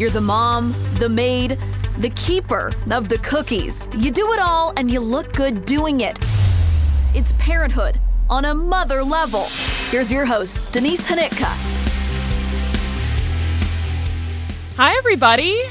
You're the mom, the maid, the keeper of the cookies. You do it all and you look good doing it. It's parenthood on a mother level. Here's your host, Denise Hnytka. Hi, everybody.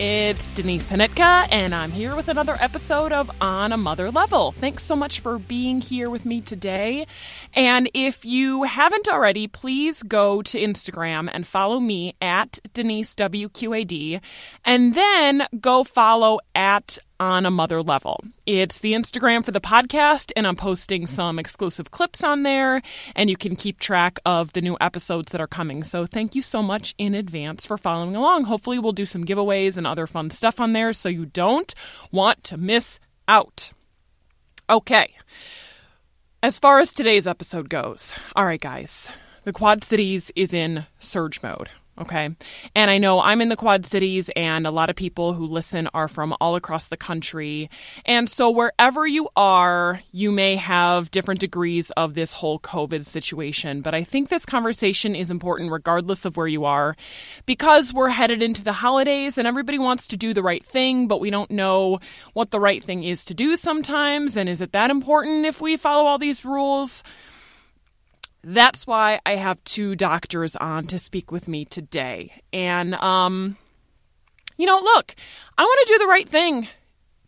It's Denise Hnytka, and I'm here with another episode of On a Mother Level. Thanks so much for being here with me today. And if you haven't already, please go to Instagram and follow me at Denise WQAD, and then go follow at on a mother level. It's the Instagram for the podcast, and I'm posting some exclusive clips on there, and you can keep track of the new episodes that are coming. So, thank you so much in advance for following along. Hopefully, we'll do some giveaways and other fun stuff on there so you don't want to miss out. Okay. As far as today's episode goes, all right, guys, the Quad Cities is in surge mode. Okay. And I know I'm in the Quad Cities, and a lot of people who listen are from all across the country. And so, wherever you are, you may have different degrees of this whole COVID situation. But I think this conversation is important regardless of where you are because we're headed into the holidays and everybody wants to do the right thing, but we don't know what the right thing is to do sometimes. And is it that important if we follow all these rules? That's why I have two doctors on to speak with me today. And, um, you know, look, I want to do the right thing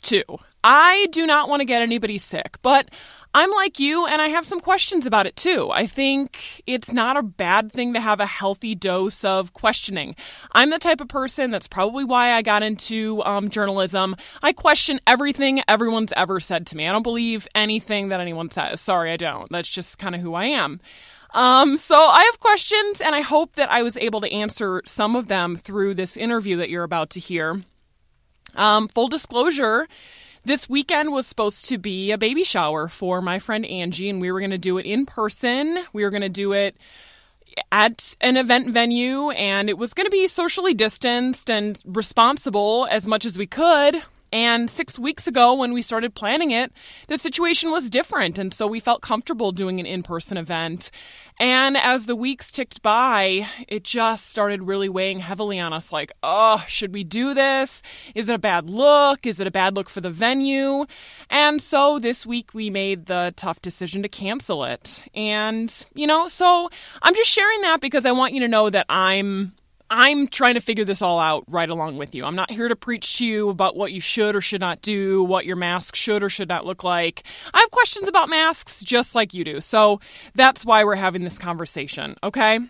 too. I do not want to get anybody sick, but I'm like you and I have some questions about it too. I think it's not a bad thing to have a healthy dose of questioning. I'm the type of person that's probably why I got into um, journalism. I question everything everyone's ever said to me. I don't believe anything that anyone says. Sorry, I don't. That's just kind of who I am. Um, so I have questions, and I hope that I was able to answer some of them through this interview that you're about to hear. Um, full disclosure, this weekend was supposed to be a baby shower for my friend Angie, and we were going to do it in person. We were going to do it at an event venue, and it was going to be socially distanced and responsible as much as we could. And six weeks ago, when we started planning it, the situation was different. And so we felt comfortable doing an in person event. And as the weeks ticked by, it just started really weighing heavily on us like, oh, should we do this? Is it a bad look? Is it a bad look for the venue? And so this week we made the tough decision to cancel it. And, you know, so I'm just sharing that because I want you to know that I'm I'm trying to figure this all out right along with you. I'm not here to preach to you about what you should or should not do, what your mask should or should not look like. I have questions about masks just like you do. So that's why we're having this conversation, okay?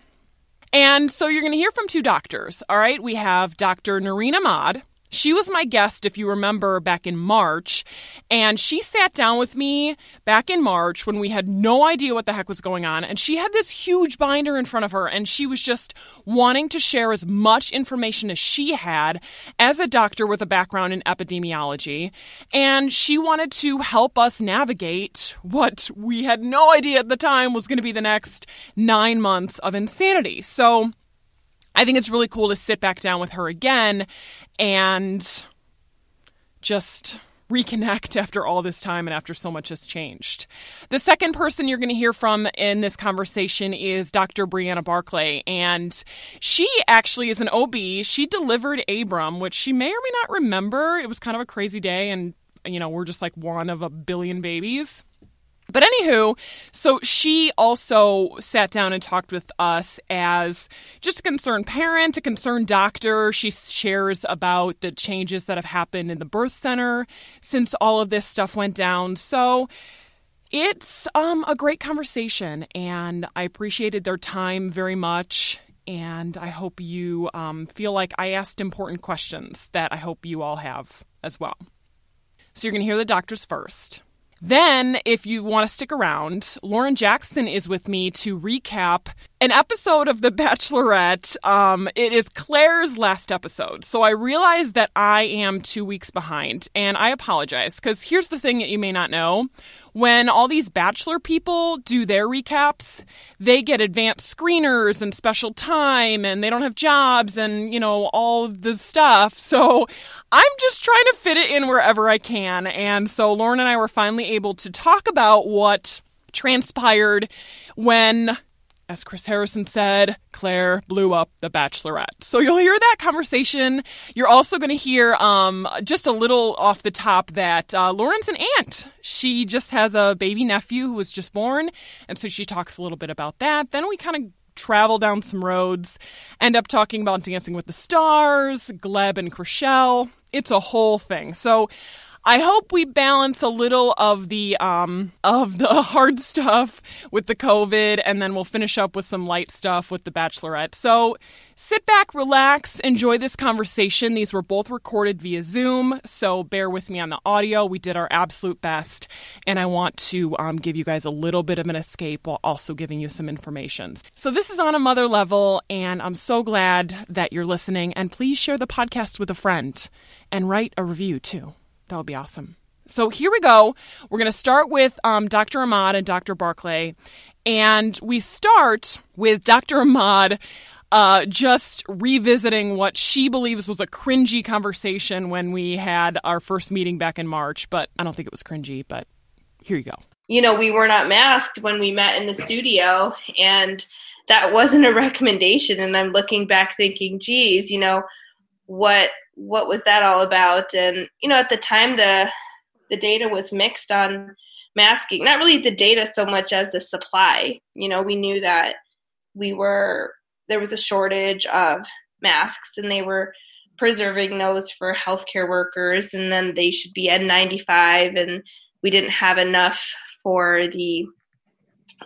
And so you're going to hear from two doctors, all right? We have Dr. Noreen Ahmad, she was my guest, if you remember, back in March. And she sat down with me back in March when we had no idea what the heck was going on. And she had this huge binder in front of her, and she was just wanting to share as much information as she had as a doctor with a background in epidemiology. And she wanted to help us navigate what we had no idea at the time was going to be the next nine months of insanity. So, I think it's really cool to sit back down with her again and just reconnect after all this time and after so much has changed. The second person you're going to hear from in this conversation is Dr. Brianna Barclay, and she actually is an OB. She delivered Abram, which she may or may not remember. It was kind of a crazy day, and you know, we're just like one of a billion babies. But anywho, so she also sat down and talked with us as just a concerned parent, a concerned doctor. She shares about the changes that have happened in the birth center since all of this stuff went down. So it's um, a great conversation, and I appreciated their time very much. And I hope you um, feel like I asked important questions that I hope you all have as well. So you're going to hear the doctors first. Then, if you want to stick around, Lauren Jackson is with me to recap an episode of The Bachelorette. Um, it is Claire's last episode. So I realize that I am two weeks behind, and I apologize because here's the thing that you may not know. When all these Bachelor people do their recaps, they get advanced screeners and special time, and they don't have jobs and, you know, all the stuff. So I'm just trying to fit it in wherever I can. And so Lauren and I were finally able to talk about what transpired when as Chris Harrison said, Claire blew up the Bachelorette. So you'll hear that conversation. You're also going to hear um, just a little off the top that uh, Lauren's an aunt. She just has a baby nephew who was just born, and so she talks a little bit about that. Then we kind of travel down some roads, end up talking about Dancing with the Stars, Gleb and Chrishell. It's a whole thing. So I hope we balance a little of the um, of the hard stuff with the COVID, and then we'll finish up with some light stuff with the Bachelorette. So sit back, relax, enjoy this conversation. These were both recorded via Zoom, so bear with me on the audio. We did our absolute best, and I want to um, give you guys a little bit of an escape while also giving you some information. So this is on a mother level, and I'm so glad that you're listening. And please share the podcast with a friend and write a review too. That would be awesome. So here we go. We're going to start with um, Dr. Ahmad and Dr. Barclay. And we start with Dr. Ahmad uh, just revisiting what she believes was a cringy conversation when we had our first meeting back in March. But I don't think it was cringy, but here you go. You know, we were not masked when we met in the studio, and that wasn't a recommendation. And I'm looking back thinking, geez, you know, what what was that all about? And you know, at the time, the the data was mixed on masking. Not really the data so much as the supply. You know, we knew that we were there was a shortage of masks, and they were preserving those for healthcare workers, and then they should be N95, and we didn't have enough for the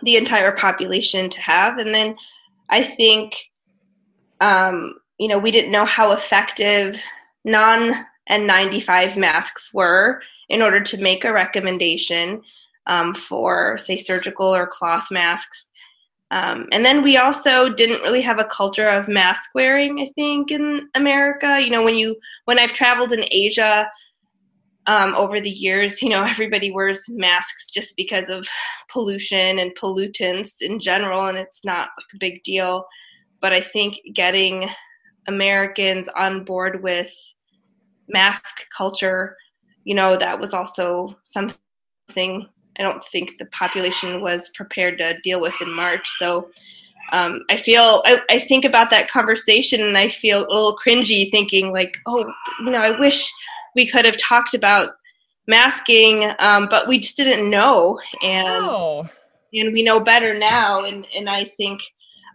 the entire population to have. And then I think, um, you know, we didn't know how effective non N95 masks were in order to make a recommendation um, for, say, surgical or cloth masks. Um, and then we also didn't really have a culture of mask wearing, I think, in America. You know, when you when I've traveled in Asia um, over the years, you know, everybody wears masks just because of pollution and pollutants in general, and it's not like a big deal. But I think getting Americans on board with mask culture, you know, that was also something I don't think the population was prepared to deal with in March. So um, I feel, I, I think about that conversation and I feel a little cringy thinking, like, oh, you know, I wish we could have talked about masking, um, but we just didn't know. And, oh. and we know better now. And, and I think,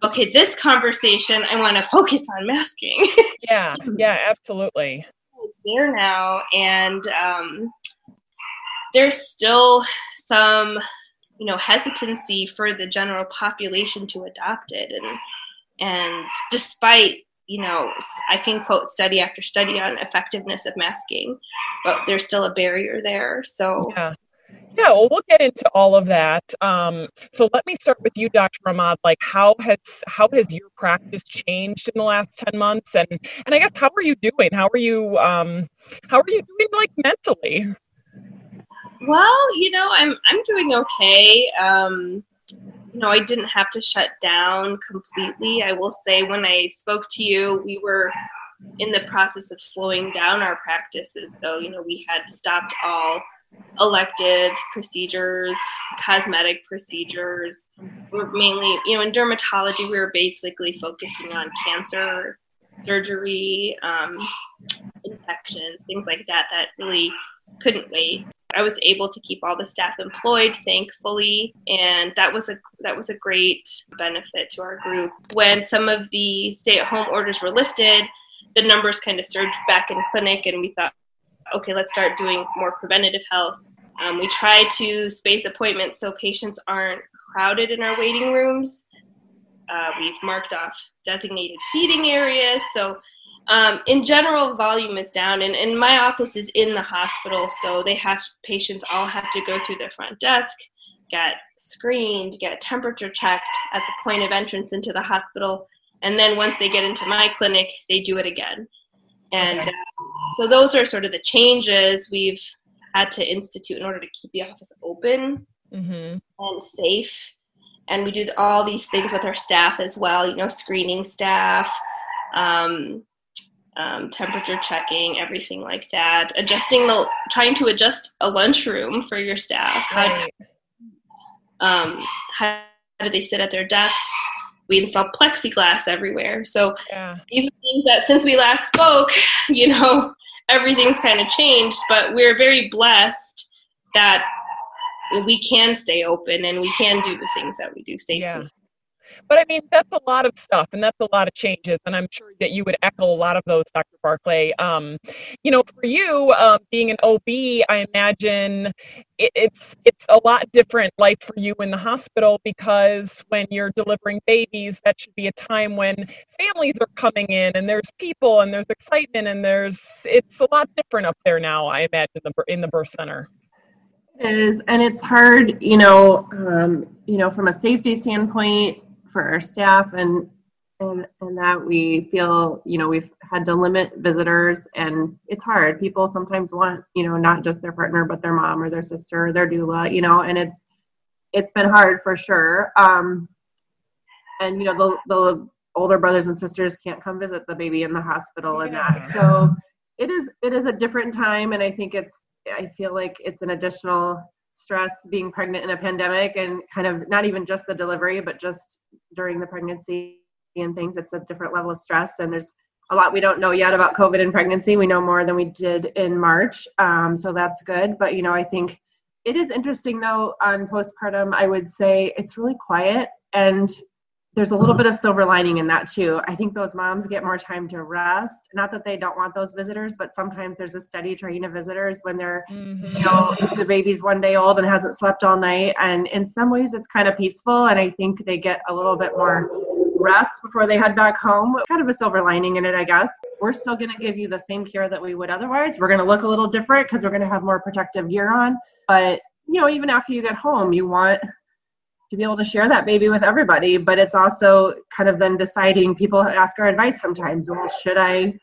okay, this conversation, I want to focus on masking. yeah, yeah, absolutely is there now, and um, there's still some, you know, hesitancy for the general population to adopt it, and and despite you know, I can quote study after study on effectiveness of masking, but there's still a barrier there. So yeah. Yeah, well, we'll get into all of that. Um, so let me start with you, Dr. Ahmad. Like, how has how has your practice changed in the last ten months? And and I guess how are you doing? How are you um, how are you doing like mentally? Well, you know, I'm I'm doing okay. Um, you know, I didn't have to shut down completely. I will say, when I spoke to you, we were in the process of slowing down our practices. Though, you know, we had stopped all elective procedures, cosmetic procedures. We're mainly, you know, in dermatology, we were basically focusing on cancer, surgery, um, infections, things like that, that really couldn't wait. I was able to keep all the staff employed, thankfully, and that was a that was a great benefit to our group. When some of the stay-at-home orders were lifted, the numbers kind of surged back in clinic, and we thought, okay, let's start doing more preventative health. Um, we try to space appointments so patients aren't crowded in our waiting rooms. Uh, we've marked off designated seating areas. So, um, in general, volume is down. And, and my office is in the hospital, so they have patients all have to go through the front desk, get screened, get temperature checked at the point of entrance into the hospital, and then once they get into my clinic, they do it again. And uh, so those are sort of the changes we've had to institute in order to keep the office open mm-hmm. and safe. And we do all these things with our staff as well, you know, screening staff, um, um, temperature checking, everything like that. Adjusting the, trying to adjust a lunchroom for your staff. How, um, how do they sit at their desks? We installed plexiglass everywhere. So yeah. these are things that since we last spoke, you know, everything's kind of changed. But we're very blessed that we can stay open and we can do the things that we do safely. Yeah. But I mean, that's a lot of stuff and that's a lot of changes. And I'm sure that you would echo a lot of those, Dr. Barclay. Um, you know, for you, um, being an OB, I imagine it, it's it's a lot different life for you in the hospital because when you're delivering babies, that should be a time when families are coming in and there's people and there's excitement and there's it's a lot different up there now. I imagine in the birth center is and it's hard you know um, you know from a safety standpoint for our staff and and and that we feel you know we've had to limit visitors and it's hard. People sometimes want you know not just their partner but their mom or their sister or their doula you know and it's it's been hard for sure. Um and you know the the older brothers and sisters can't come visit the baby in the hospital yeah. and that. So it is it is a different time and i think it's i feel like it's an additional stress being pregnant in a pandemic and kind of not even just the delivery but just during the pregnancy and things it's a different level of stress. And there's a lot we don't know yet about covid and pregnancy. We know more than we did in march. Um, so that's good. But you know i think it is interesting though on postpartum i would say it's really quiet. And there's a little bit of silver lining in that too. I think those moms get more time to rest. Not that they don't want those visitors, but sometimes there's a steady train of visitors when they're, mm-hmm. you know, the baby's one day old and hasn't slept all night. And in some ways, it's kind of peaceful. And I think they get a little bit more rest before they head back home. Kind of a silver lining in it, I guess. We're still going to give you the same care that we would otherwise. We're going to look a little different because we're going to have more protective gear on. But, you know, even after you get home, you want to be able to share that baby with everybody. But it's also kind of then deciding people ask our advice sometimes. Well, should I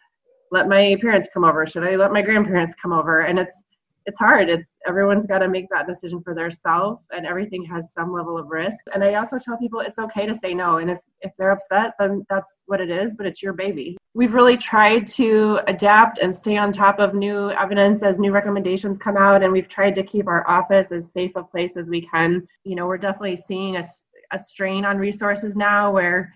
let my parents come over? Should I let my grandparents come over? And it's it's hard. It's everyone's got to make that decision for themselves, and everything has some level of risk. And I also tell people it's okay to say no, and if if they're upset, then that's what it is. But it's your baby. We've really tried to adapt and stay on top of new evidence as new recommendations come out, and we've tried to keep our office as safe a place as we can. You know, we're definitely seeing a, a strain on resources now where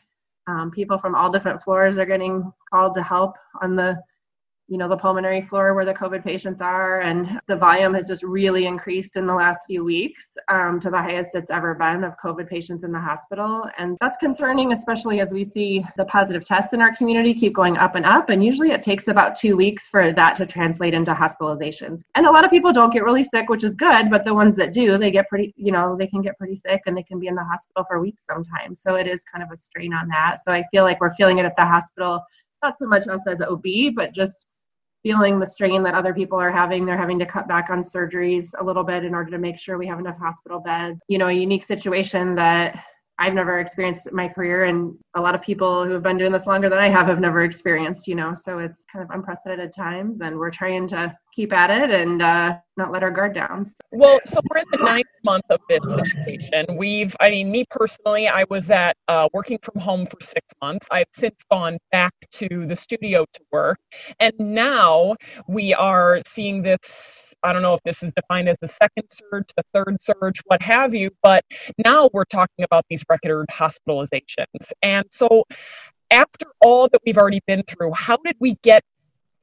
um, people from all different floors are getting called to help on the you know the pulmonary floor where the covid patients are and the volume has just really increased in the last few weeks um, to the highest it's ever been of covid patients in the hospital. And that's concerning especially as we see the positive tests in our community keep going up and up. And usually it takes about two weeks for that to translate into hospitalizations. And a lot of people don't get really sick which is good but the ones that do they get pretty you know they can get pretty sick and they can be in the hospital for weeks sometimes. So it is kind of a strain on that. So i feel like we're feeling it at the hospital not so much us as OB, but just feeling the strain that other people are having. They're having to cut back on surgeries a little bit in order to make sure we have enough hospital beds. You know, a unique situation that I've never experienced my career, and a lot of people who have been doing this longer than I have have never experienced, you know. So it's kind of unprecedented times, and we're trying to keep at it and uh, not let our guard down. So. Well, so we're in the ninth month of this situation. We've, I mean, me personally, I was at uh, working from home for six months. I've since gone back to the studio to work, and now we are seeing this I don't know if this is defined as the second surge, the third surge, what have you, but now we're talking about these record hospitalizations. And so, after all that we've already been through, how did we get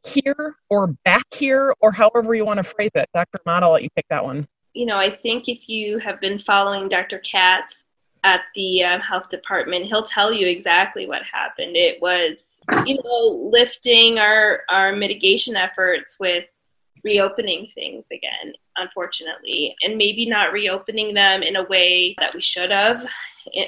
here or back here, or however you want to phrase it? Dr. Ahmad, I'll let you pick that one. You know, I think if you have been following Dr. Katz at the uh, health department, he'll tell you exactly what happened. It was, you know, lifting our, our mitigation efforts with reopening things again, unfortunately, and maybe not reopening them in a way that we should have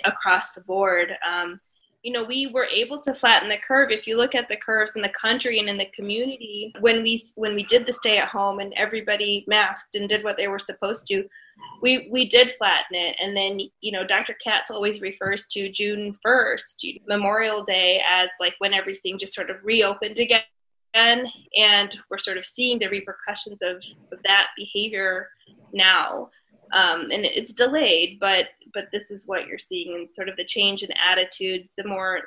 across the board. Um, you know we were able to flatten the curve. If you look at the curves in the country and in the community when we when we did the stay at home and everybody masked and did what they were supposed to we we did flatten it. And then you know dr katz always refers to june 1st memorial day as like when everything just sort of reopened again and we're sort of seeing the repercussions of, of that behavior now. Um, and it's delayed but but this is what you're seeing and sort of the change in attitude the more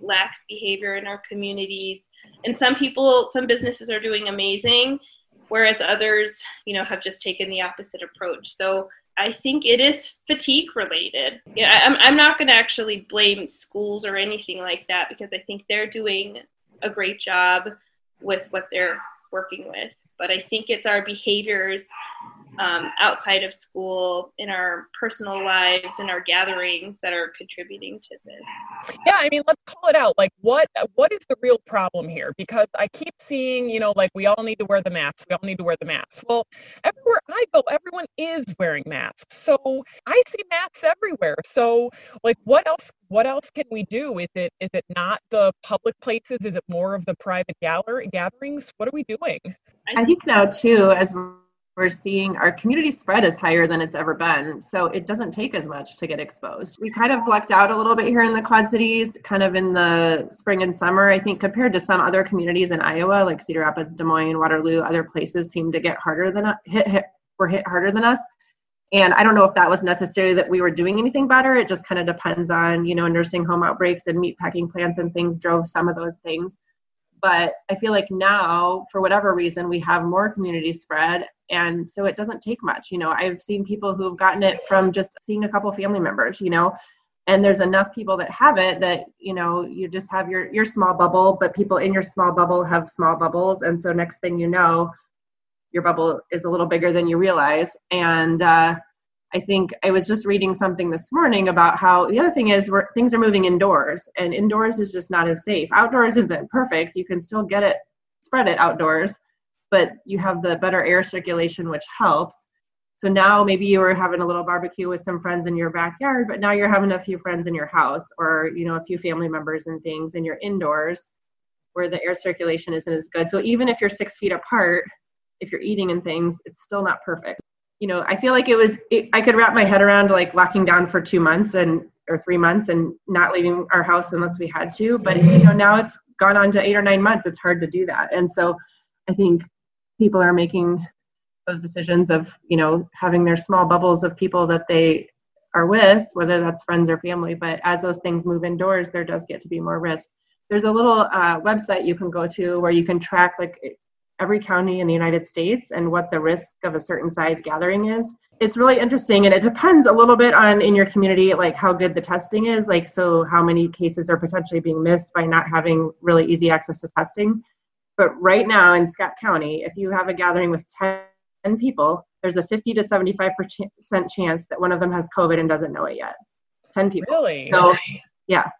lax behavior in our communities. And some people some businesses are doing amazing whereas others you know have just taken the opposite approach. So i think it is fatigue related. Yeah i'm, I'm not going to actually blame schools or anything like that because i think they're doing a great job with what they're working with. But i think it's our behaviors um, outside of school, in our personal lives, in our gatherings that are contributing to this. Yeah, I mean, let's call it out. Like, what what is the real problem here? Because I keep seeing, you know, like we all need to wear the masks. We all need to wear the masks. Well, everywhere I go, everyone is wearing masks. So I see masks everywhere. So, like, what else? What else can we do? Is it is it not the public places? Is it more of the private gallery gatherings? What are we doing? I think now too, as we're seeing our community spread is higher than it's ever been. So it doesn't take as much to get exposed. We kind of lucked out a little bit here in the Quad Cities, kind of in the spring and summer. I think compared to some other communities in Iowa, like Cedar Rapids, Des Moines, Waterloo, other places seem to get harder than hit, hit were hit harder than us. And I don't know if that was necessarily that we were doing anything better. It just kind of depends on, you know, nursing home outbreaks and meat packing plants and things drove some of those things but i feel like now for whatever reason we have more community spread and so it doesn't take much you know? I've seen people who have gotten it from just seeing a couple family members you know? And there's enough people that have it that you know you just have your your small bubble but people in your small bubble have small bubbles and so next thing you know your bubble is a little bigger than you realize. And uh, I think I was just reading something this morning about how the other thing is where things are moving indoors and indoors is just not as safe. Outdoors isn't perfect. You can still get it, spread it outdoors, but you have the better air circulation, which helps. So now maybe you were having a little barbecue with some friends in your backyard, but now you're having a few friends in your house or, you know, a few family members and things and you're indoors where the air circulation isn't as good. So even if you're six feet apart, if you're eating and things, it's still not perfect you know, I feel like it was, it, I could wrap my head around like locking down for two months and, or three months and not leaving our house unless we had to. But, you know, now it's gone on to eight or nine months. It's hard to do that. And so I think people are making those decisions of, you know, having their small bubbles of people that they are with, whether that's friends or family. But as those things move indoors, there does get to be more risk. There's a little uh, website you can go to where you can track like every county in the United States and what the risk of a certain size gathering is. It's really interesting and it depends a little bit on in your community like how good the testing is, like so how many cases are potentially being missed by not having really easy access to testing. But right now in Scott County, if you have a gathering with 10 people, there's a 50 to 75% chance that one of them has COVID and doesn't know it yet. 10 people. Really? So, yeah.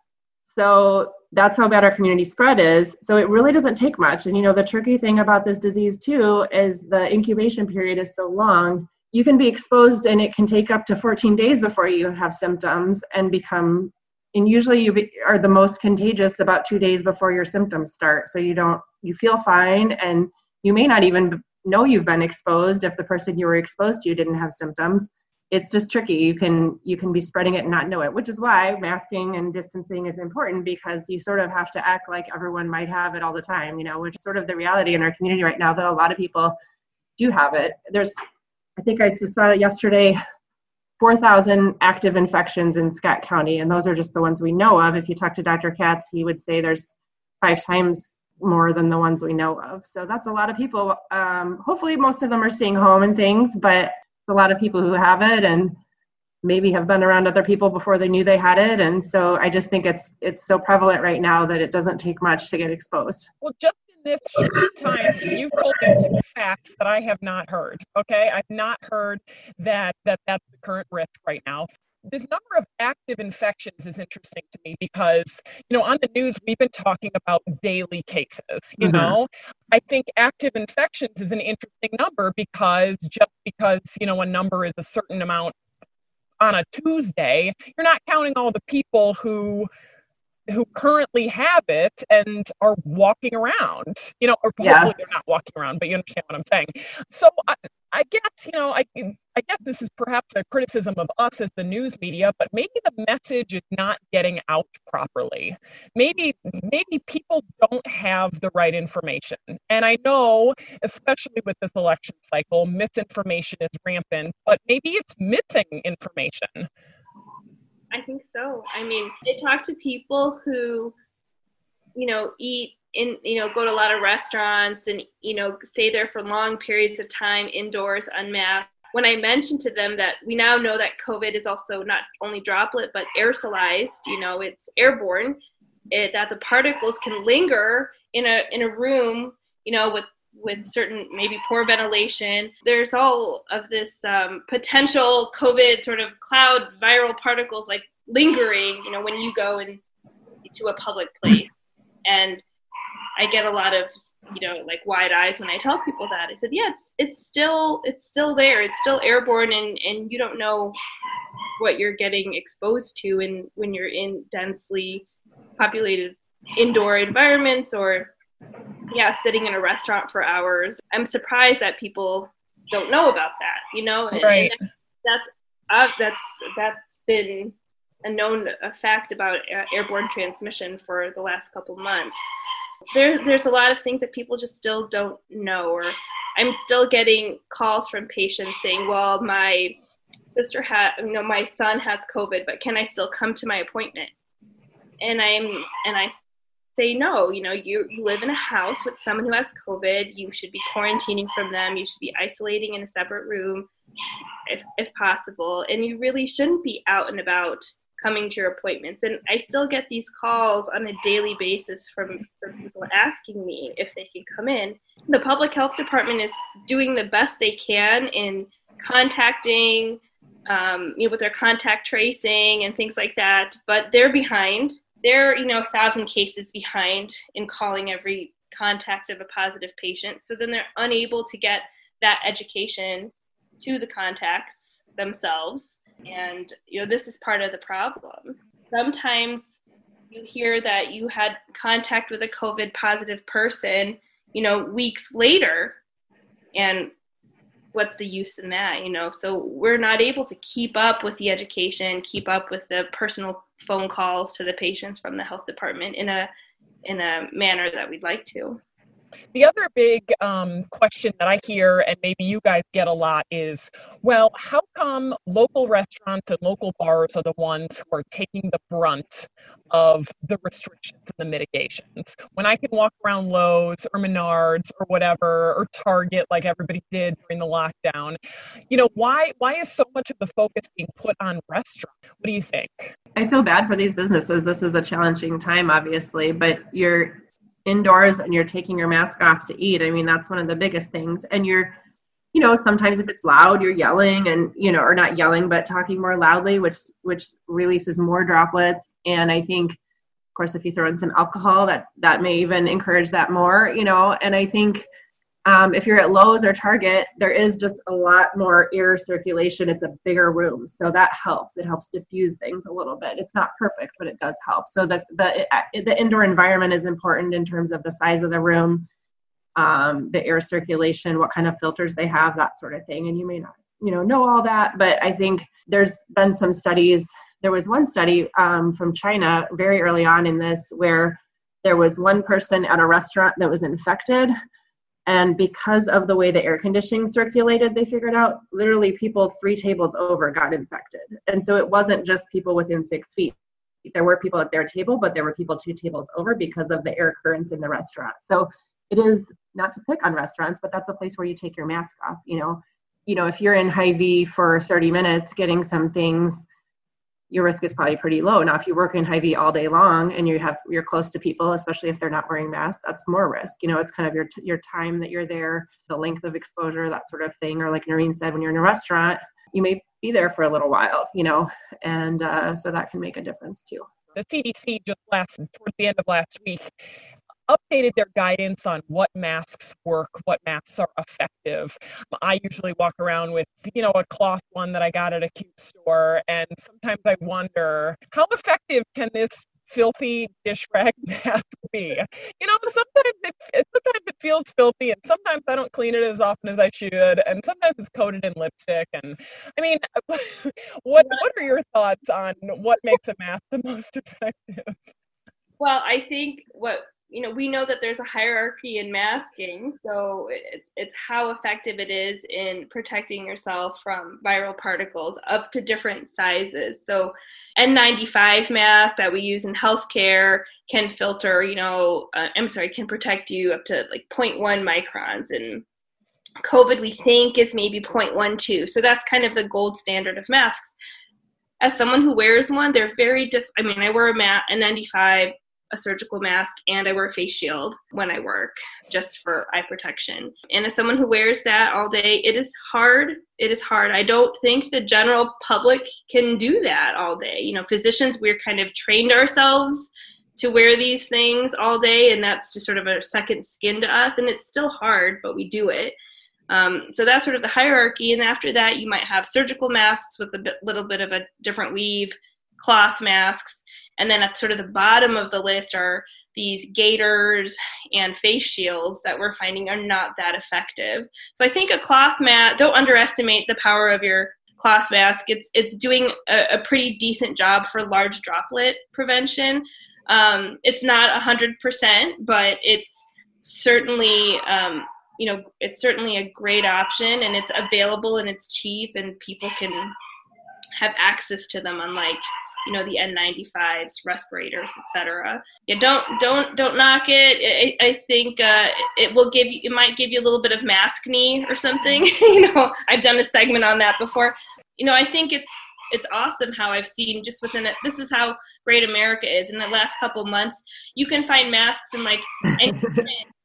So that's how bad our community spread is. So it really doesn't take much. And you know, the tricky thing about this disease too is the incubation period is so long. You can be exposed and it can take up to 14 days before you have symptoms and become and usually you be, are the most contagious about 2 days before your symptoms start. So you don't you feel fine and you may not even know you've been exposed if the person you were exposed to didn't have symptoms it's just tricky. You can you can be spreading it and not know it which is why masking and distancing is important because you sort of have to act like everyone might have it all the time you know which is sort of the reality in our community right now that a lot of people do have it. There's i think i just saw yesterday 4000 active infections in scott county and those are just the ones we know of. If you talk to dr katz he would say there's five times more than the ones we know of. So that's a lot of people um, hopefully most of them are staying home and things but a lot of people who have it and maybe have been around other people before they knew they had it. And so i just think it's it's so prevalent right now that it doesn't take much to get exposed. Well just in this short time you've told me facts that i have not heard okay? I've not heard that that that's the current risk right now this number of active infections is interesting to me because you know on the news we've been talking about daily cases you mm-hmm. know i think active infections is an interesting number because just because you know a number is a certain amount on a tuesday you're not counting all the people who who currently have it and are walking around, you know, or Yeah. hopefully they're not walking around, but you understand what I'm saying. So I, I guess, you know, I, I guess this is perhaps a criticism of us as the news media, but maybe the message is not getting out properly. Maybe, maybe people don't have the right information. And I know, especially with this election cycle, misinformation is rampant, but maybe it's missing information. I think so. I mean, I talk to people who, you know, eat in, you know, go to a lot of restaurants and, you know, stay there for long periods of time indoors, unmasked. When I mentioned to them that we now know that COVID is also not only droplet but aerosolized, you know, it's airborne, it, that the particles can linger in a in a room, you know, with with certain maybe poor ventilation. There's all of this um, potential COVID sort of cloud viral particles like lingering, you know, when you go in to a public place. And I get a lot of, you know, like wide eyes when I tell people that. I said, yeah, it's it's still it's still there. It's still airborne, and and you don't know what you're getting exposed to, and when you're in densely populated indoor environments or yeah sitting in a restaurant for hours. I'm surprised that people don't know about that you know? And, Right. and that's uh, that's that's been a known a fact about uh, airborne transmission for the last couple months. There, there's a lot of things that people just still don't know or i'm still getting calls from patients saying well my sister had you know my son has covid but can i still come to my appointment? And i'm and i say no. You know you, you live in a house with someone who has covid. You should be quarantining from them. You should be isolating in a separate room if, if possible. And you really shouldn't be out and about coming to your appointments. And i still get these calls on a daily basis from, from people asking me if they can come in. The public health department is doing the best they can in contacting um, you know with their contact tracing and things like that but they're behind they're you know a thousand cases behind in calling every contact of a positive patient. So then they're unable to get that education to the contacts themselves. And you know this is part of the problem. Sometimes you hear that you had contact with a covid positive person you know weeks later. And what's the use in that you know? So we're not able to keep up with the education keep up with the personal phone calls to the patients from the health department in a in a manner that we'd like to The other big um, question that I hear, and maybe you guys get a lot, is well, how come local restaurants and local bars are the ones who are taking the brunt of the restrictions and the mitigations? When I can walk around Lowe's or Menards or whatever, or Target like everybody did during the lockdown, you know, why why is so much of the focus being put on restaurants? What do you think? I feel bad for these businesses. This is a challenging time, obviously, but you're indoors and you're taking your mask off to eat. I mean, that's one of the biggest things. And you're, you know, sometimes if it's loud, you're yelling and, you know, or not yelling, but talking more loudly, which which releases more droplets. And I think, of course, if you throw in some alcohol, that that may even encourage that more, you know. And I think um, if you're at Lowe's or Target, there is just a lot more air circulation. It's a bigger room, so that helps. It helps diffuse things a little bit. It's not perfect, but it does help. So the the the indoor environment is important in terms of the size of the room, um, the air circulation, what kind of filters they have, that sort of thing. And you may not, you know, know all that, but I think there's been some studies. There was one study um, from China very early on in this where there was one person at a restaurant that was infected and because of the way the air conditioning circulated they figured out literally people three tables over got infected. And so it wasn't just people within six feet. There were people at their table but there were people two tables over because of the air currents in the restaurant. So it is not to pick on restaurants but that's a place where you take your mask off you know. You know if you're in Hy-Vee for 30 minutes getting some things your risk is probably pretty low. Now, if you work in Hy-Vee all day long and you have you're close to people, especially if they're not wearing masks, that's more risk. You know, it's kind of your your time that you're there, the length of exposure, that sort of thing. Or like Noreen said, when you're in a restaurant, you may be there for a little while. You know, and uh, so that can make a difference too. The CDC just last towards the end of last week updated their guidance on what masks work, what masks are effective. Um, I usually walk around with, you know, a cloth one that I got at a cute store, and sometimes I wonder how effective can this filthy dish rag mask be? You know, sometimes it, sometimes it feels filthy, and sometimes I don't clean it as often as I should, and sometimes it's coated in lipstick. And I mean, what what are your thoughts on what makes a mask the most effective? Well, I think what you know we know that there's a hierarchy in masking so it's it's how effective it is in protecting yourself from viral particles up to different sizes. So n95 mask that we use in healthcare can filter you know uh, i'm sorry can protect you up to like 0.1 microns and covid we think is maybe 0.12 so that's kind of the gold standard of masks. As someone who wears one they're very diff i mean i wear a mat a 95 a surgical mask and I wear a face shield when I work just for eye protection. And as someone who wears that all day, it is hard. It is hard. I don't think the general public can do that all day. You know, physicians, we're kind of trained ourselves to wear these things all day, and that's just sort of a second skin to us. And it's still hard, but we do it. Um, so that's sort of the hierarchy. And after that, you might have surgical masks with a bit, little bit of a different weave, cloth masks, and then at sort of the bottom of the list are these gaiters and face shields that we're finding are not that effective. So I think a cloth mat, don't underestimate the power of your cloth mask. It's it's doing a, a pretty decent job for large droplet prevention. Um, it's not hundred percent, but it's certainly um, you know it's certainly a great option, and it's available and it's cheap, and people can have access to them. Unlike you know the N95s, respirators, etc. Yeah, don't don't don't knock it. I, I think uh, it will give you. It might give you a little bit of maskne or something. you know, I've done a segment on that before. You know, I think it's it's awesome how I've seen just within it. This is how great America is. In the last couple months, you can find masks and like and,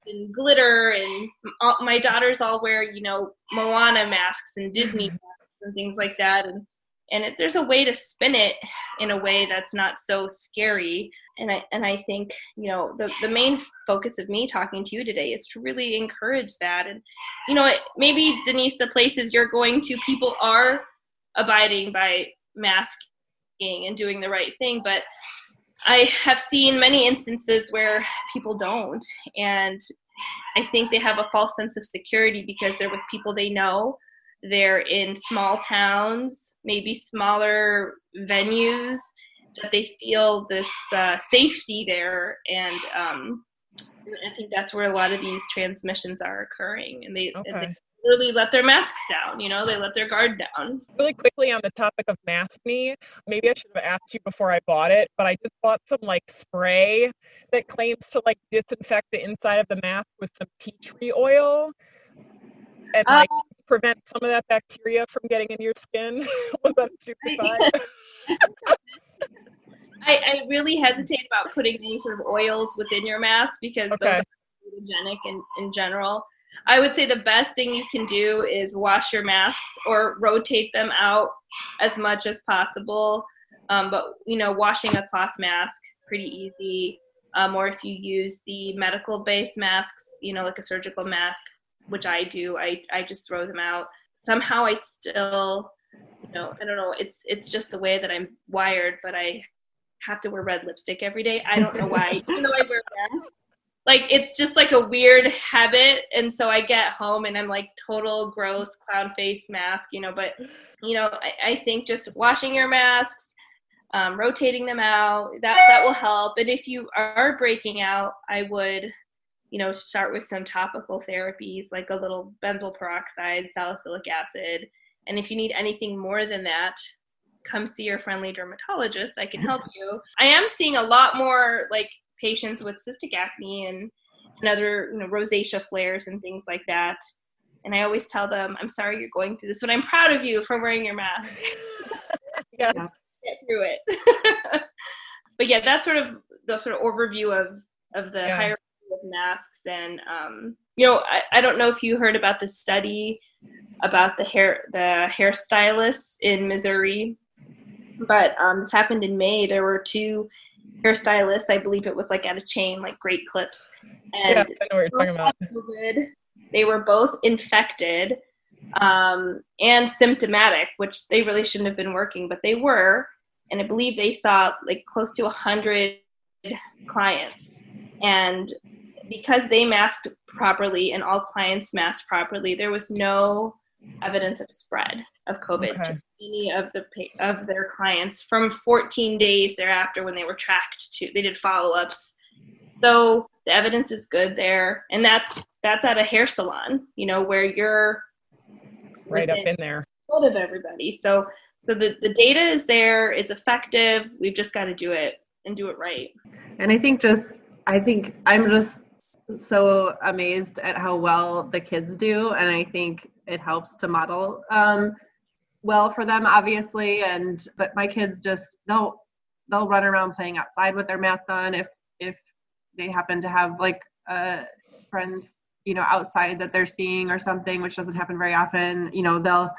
and glitter, and all, my daughters all wear you know Moana masks and Disney masks and things like that, and and it, there's a way to spin it in a way that's not so scary. And i and i think you know the, the main focus of me talking to you today is to really encourage that. And you know maybe denise the places you're going to people are abiding by masking and doing the right thing. But i have seen many instances where people don't. And i think they have a false sense of security because they're with people they know they're in small towns, maybe smaller venues, that they feel this uh, safety there. And um, I think that's where a lot of these transmissions are occurring. And they, okay. and they really let their masks down, you know, they let their guard down. Really quickly on the topic of maskne, maybe I should have asked you before I bought it, but I just bought some like spray that claims to like disinfect the inside of the mask with some tea tree oil and like prevent some of that bacteria from getting into your skin? Was that stupid I, I really hesitate about putting any sort of oils within your mask because okay. those are hygienic in, in general. I would say the best thing you can do is wash your masks or rotate them out as much as possible. Um, but you know, washing a cloth mask pretty easy. Um, or if you use the medical-based masks, you know, like a surgical mask, which I do, I, I just throw them out. Somehow I still, you know, I don't know, it's it's just the way that I'm wired, but I have to wear red lipstick every day. I don't know why, even though I wear a mask. Like it's just like a weird habit. And so I get home and I'm like total gross clown face mask, you know, but you know, I, I think just washing your masks, um, rotating them out, that that will help. And if you are breaking out, I would you know, start with some topical therapies like a little benzoyl peroxide, salicylic acid. And if you need anything more than that, come see your friendly dermatologist. I can help you. I am seeing a lot more like patients with cystic acne and, and other, you know, rosacea flares and things like that. And I always tell them, I'm sorry you're going through this, but I'm proud of you for wearing your mask. yes. Get through it. but yeah, that's sort of the sort of overview of of the yeah. Masks and um, you know I, I don't know if you heard about the study about the hair the hairstylists in missouri but um, this happened in may there were two hairstylists i believe it was like at a chain like great clips and yeah, I know what you're talking about. COVID, they were both infected um, and symptomatic which they really shouldn't have been working but they were and i believe they saw like close to 100 clients. And because they masked properly and all clients masked properly, there was no evidence of spread of COVID okay. to any of the of their clients from 14 days thereafter when they were tracked to they did follow-ups. So the evidence is good there, and that's that's at a hair salon, you know, where you're right up in there of everybody. So so the, the data is there, it's effective. We've just got to do it and do it right. And I think just I think I'm just so amazed at how well the kids do and I think it helps to model um, well for them obviously and but my kids just they'll they'll run around playing outside with their masks on if if they happen to have like uh, friends you know outside that they're seeing or something which doesn't happen very often you know they'll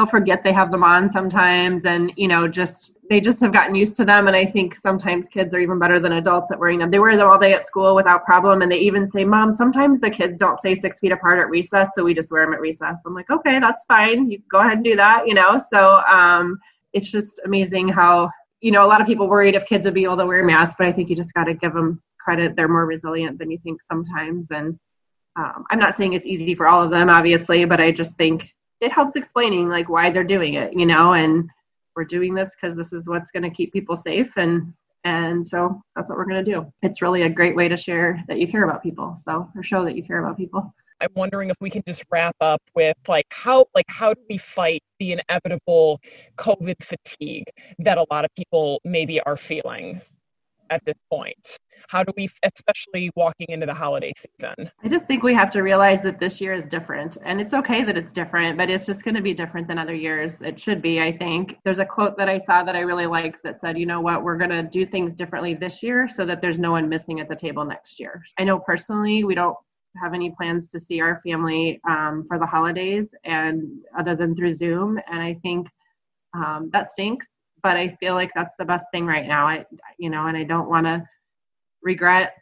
they'll forget they have them on sometimes and you know just they just have gotten used to them. And i think sometimes kids are even better than adults at wearing them. They wear them all day at school without problem. And they even say mom sometimes the kids don't stay six feet apart at recess so we just wear them at recess. I'm like okay that's fine. You go ahead and do that you know? So um, it's just amazing how you know a lot of people worried if kids would be able to wear masks but i think you just got to give them credit. They're more resilient than you think sometimes. And um, i'm not saying it's easy for all of them obviously but i just think it helps explaining like why they're doing it you know and we're doing this because this is what's going to keep people safe and and so that's what we're going to do. It's really a great way to share that you care about people so or show that you care about people. I'm wondering if we can just wrap up with like how like how do we fight the inevitable covid fatigue that a lot of people maybe are feeling at this point how do we especially walking into the holiday season? I just think we have to realize that this year is different and it's okay that it's different but it's just going to be different than other years. It should be i think. There's a quote that i saw that i really liked that said you know what? We're going to do things differently this year so that there's no one missing at the table next year. I know personally we don't have any plans to see our family um, for the holidays and other than through zoom and i think um, that stinks but i feel like that's the best thing right now. I you know and i don't want to regret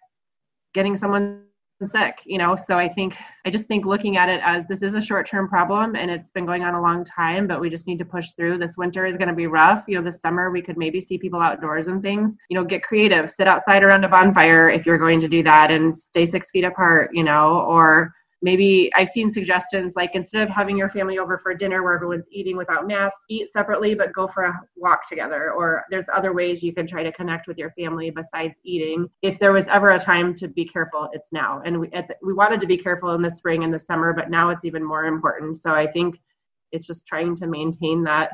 getting someone sick you know? So i think i just think looking at it as this is a short term problem and it's been going on a long time but we just need to push through. This winter is going to be rough. You know this summer we could maybe see people outdoors and things. You know get creative. Sit outside around a bonfire if you're going to do that and stay six feet apart you know? Or maybe I've seen suggestions like instead of having your family over for dinner where everyone's eating without masks, eat separately but go for a walk together. Or there's other ways you can try to connect with your family besides eating. If there was ever a time to be careful, it's now. And we the, we wanted to be careful in the spring and the summer, but now it's even more important. So I think it's just trying to maintain that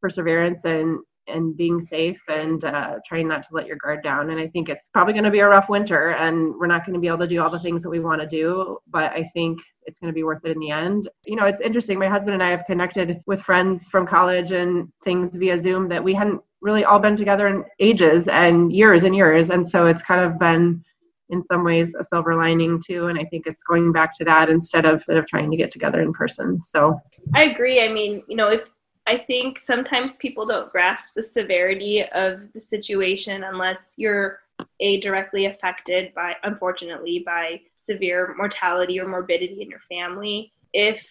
perseverance and and being safe and uh, trying not to let your guard down. And I think it's probably going to be a rough winter, and we're not going to be able to do all the things that we want to do. But I think it's going to be worth it in the end. You know, it's interesting. My husband and I have connected with friends from college and things via Zoom that we hadn't really all been together in ages and years and years. And so it's kind of been in some ways a silver lining too and i think it's going back to that instead of instead of trying to get together in person so i agree i mean you know if I think sometimes people don't grasp the severity of the situation unless you're a directly affected by unfortunately by severe mortality or morbidity in your family. If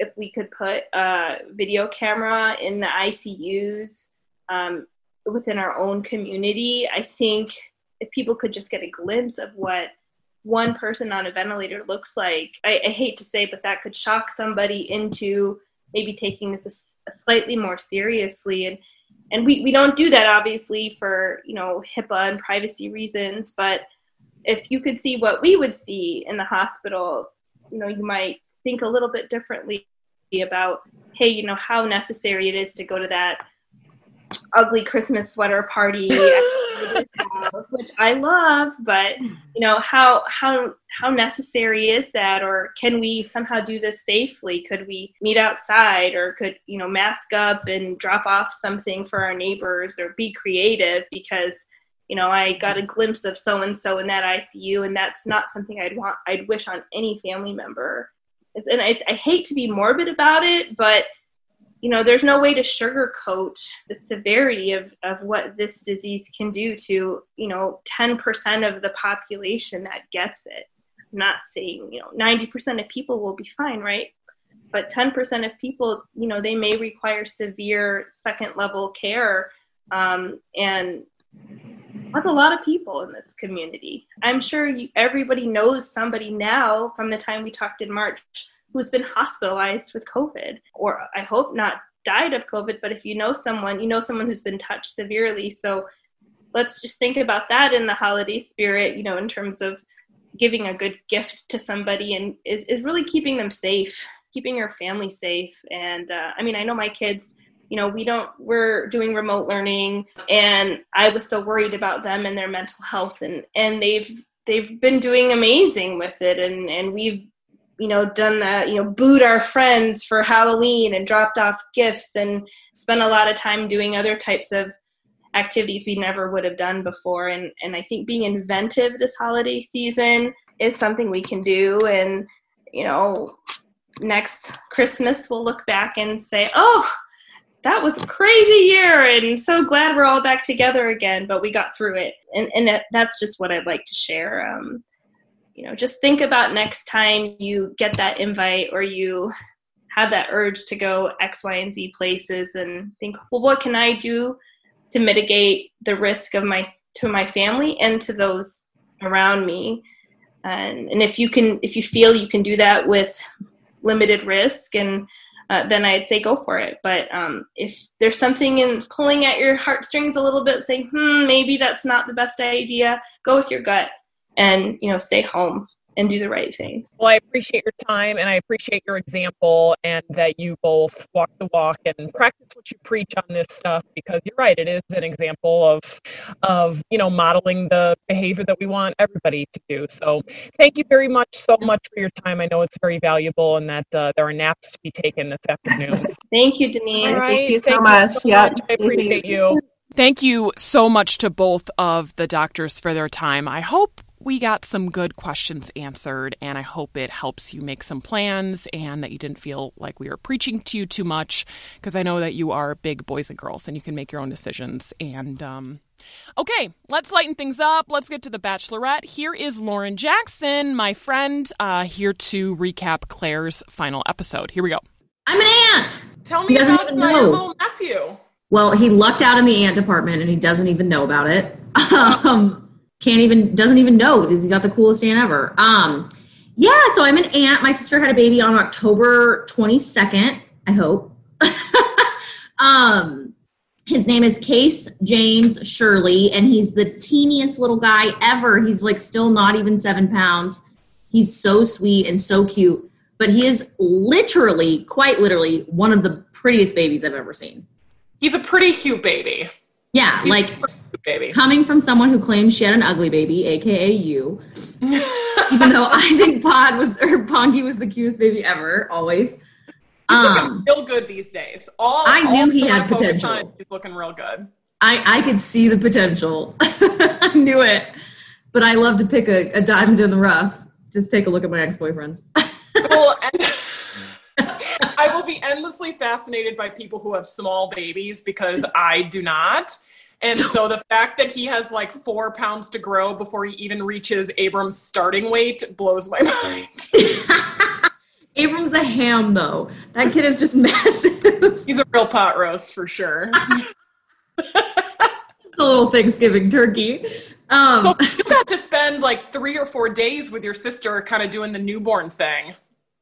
if we could put a video camera in the ICUs um, within our own community, I think if people could just get a glimpse of what one person on a ventilator looks like, I, I hate to say, but that could shock somebody into maybe taking this slightly more seriously. And and we, we don't do that obviously for you know HIPAA and privacy reasons but if you could see what we would see in the hospital you know you might think a little bit differently about hey you know how necessary it is to go to that ugly Christmas sweater party house, which I love, but you know, how how how necessary is that or can we somehow do this safely? Could we meet outside or could, you know, mask up and drop off something for our neighbors or be creative because you know, I got a glimpse of so and so in that ICU and that's not something I'd want I'd wish on any family member. It's, and I, I hate to be morbid about it, but you know, there's no way to sugarcoat the severity of, of what this disease can do to, you know, 10% of the population that gets it. I'm not saying, you know, 90% of people will be fine, right? But 10% of people, you know, they may require severe second level care. Um, and that's a lot of people in this community. I'm sure you, everybody knows somebody now from the time we talked in March who's been hospitalized with COVID, or I hope not died of COVID, but if you know someone, you know someone who's been touched severely. So let's just think about that in the holiday spirit, you know, in terms of giving a good gift to somebody and is, is really keeping them safe, keeping your family safe. And uh, I mean, I know my kids, you know, we don't, we're doing remote learning and I was so worried about them and their mental health and, and they've, they've been doing amazing with it. And, and we've, you know, done that, you know, booed our friends for Halloween and dropped off gifts and spent a lot of time doing other types of activities we never would have done before. And, and I think being inventive this holiday season is something we can do. And, you know, next Christmas we'll look back and say, oh, that was a crazy year and so glad we're all back together again, but we got through it. And, and that's just what I'd like to share. Um, you know, just think about next time you get that invite or you have that urge to go X, Y, and Z places and think, well, what can I do to mitigate the risk of my to my family and to those around me and and if you can if you feel you can do that with limited risk and uh, then I'd say go for it. But um, if there's something in pulling at your heartstrings a little bit, saying, hmm, maybe that's not the best idea, go with your gut and you know stay home and do the right things. Well, I appreciate your time and I appreciate your example and that you both walk the walk and practice what you preach on this stuff because you're right, it is an example of of, you know, modeling the behavior that we want everybody to do. So, thank you very much so much for your time. I know it's very valuable and that uh, there are naps to be taken this afternoon. thank you, Denise. All right. Thank you so thank much. You so yep. Much. I appreciate you. Thank you so much to both of the doctors for their time. I hope we got some good questions answered, and I hope it helps you make some plans and that you didn't feel like we were preaching to you too much because I know that you are big boys and girls and you can make your own decisions. And um, okay, let's lighten things up. Let's get to the Bachelorette. Here is Lauren Jackson, my friend, uh, here to recap Claire's final episode. Here we go. I'm an aunt. Tell me about your little nephew. Well, he lucked out in the aunt department and he doesn't even know about it. Um, can't even doesn't even know because he got the coolest aunt ever. Um, yeah, so I'm an aunt. My sister had a baby on October 22nd. I hope. um, his name is Case James Shirley, and he's the teeniest little guy ever. He's like still not even seven pounds. He's so sweet and so cute, but he is literally, quite literally, one of the prettiest babies I've ever seen. He's a pretty cute baby. Yeah, He's like baby. Coming from someone who claims she had an ugly baby, aka you, even though I think Pod was or Ponky was the cutest baby ever, always. He's um, real good these days. All I all knew he had potential. he's looking real good. I I could see the potential. I knew it, but I love to pick a, a diamond in the rough. Just take a look at my ex boyfriends. well, I will be endlessly fascinated by people who have small babies because I do not. And so the fact that he has like four pounds to grow before he even reaches Abram's starting weight blows my mind. Abram's a ham though. That kid is just massive. He's a real pot roast for sure. a little Thanksgiving turkey. Um, so you got to spend like three or four days with your sister, kind of doing the newborn thing.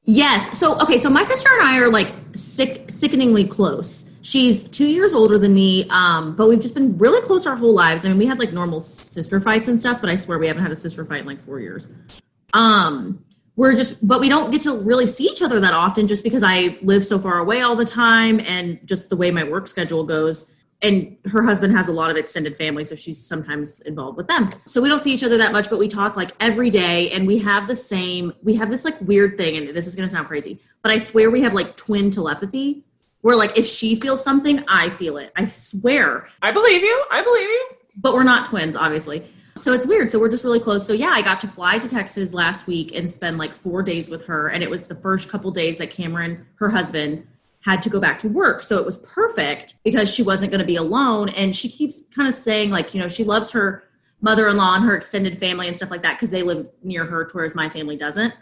Yes. So okay. So my sister and I are like sick, sickeningly close. She's two years older than me, um, but we've just been really close our whole lives. I mean, we had like normal sister fights and stuff, but I swear we haven't had a sister fight in like four years. Um, we're just, but we don't get to really see each other that often, just because I live so far away all the time, and just the way my work schedule goes and her husband has a lot of extended family so she's sometimes involved with them. So we don't see each other that much but we talk like every day and we have the same we have this like weird thing and this is going to sound crazy but i swear we have like twin telepathy where like if she feels something i feel it i swear. I believe you i believe you. But we're not twins obviously. So it's weird so we're just really close. So yeah i got to fly to texas last week and spend like four days with her and it was the first couple days that cameron her husband had to go back to work. So it was perfect because she wasn't going to be alone. And she keeps kind of saying, like, you know, she loves her mother in law and her extended family and stuff like that because they live near her, whereas my family doesn't.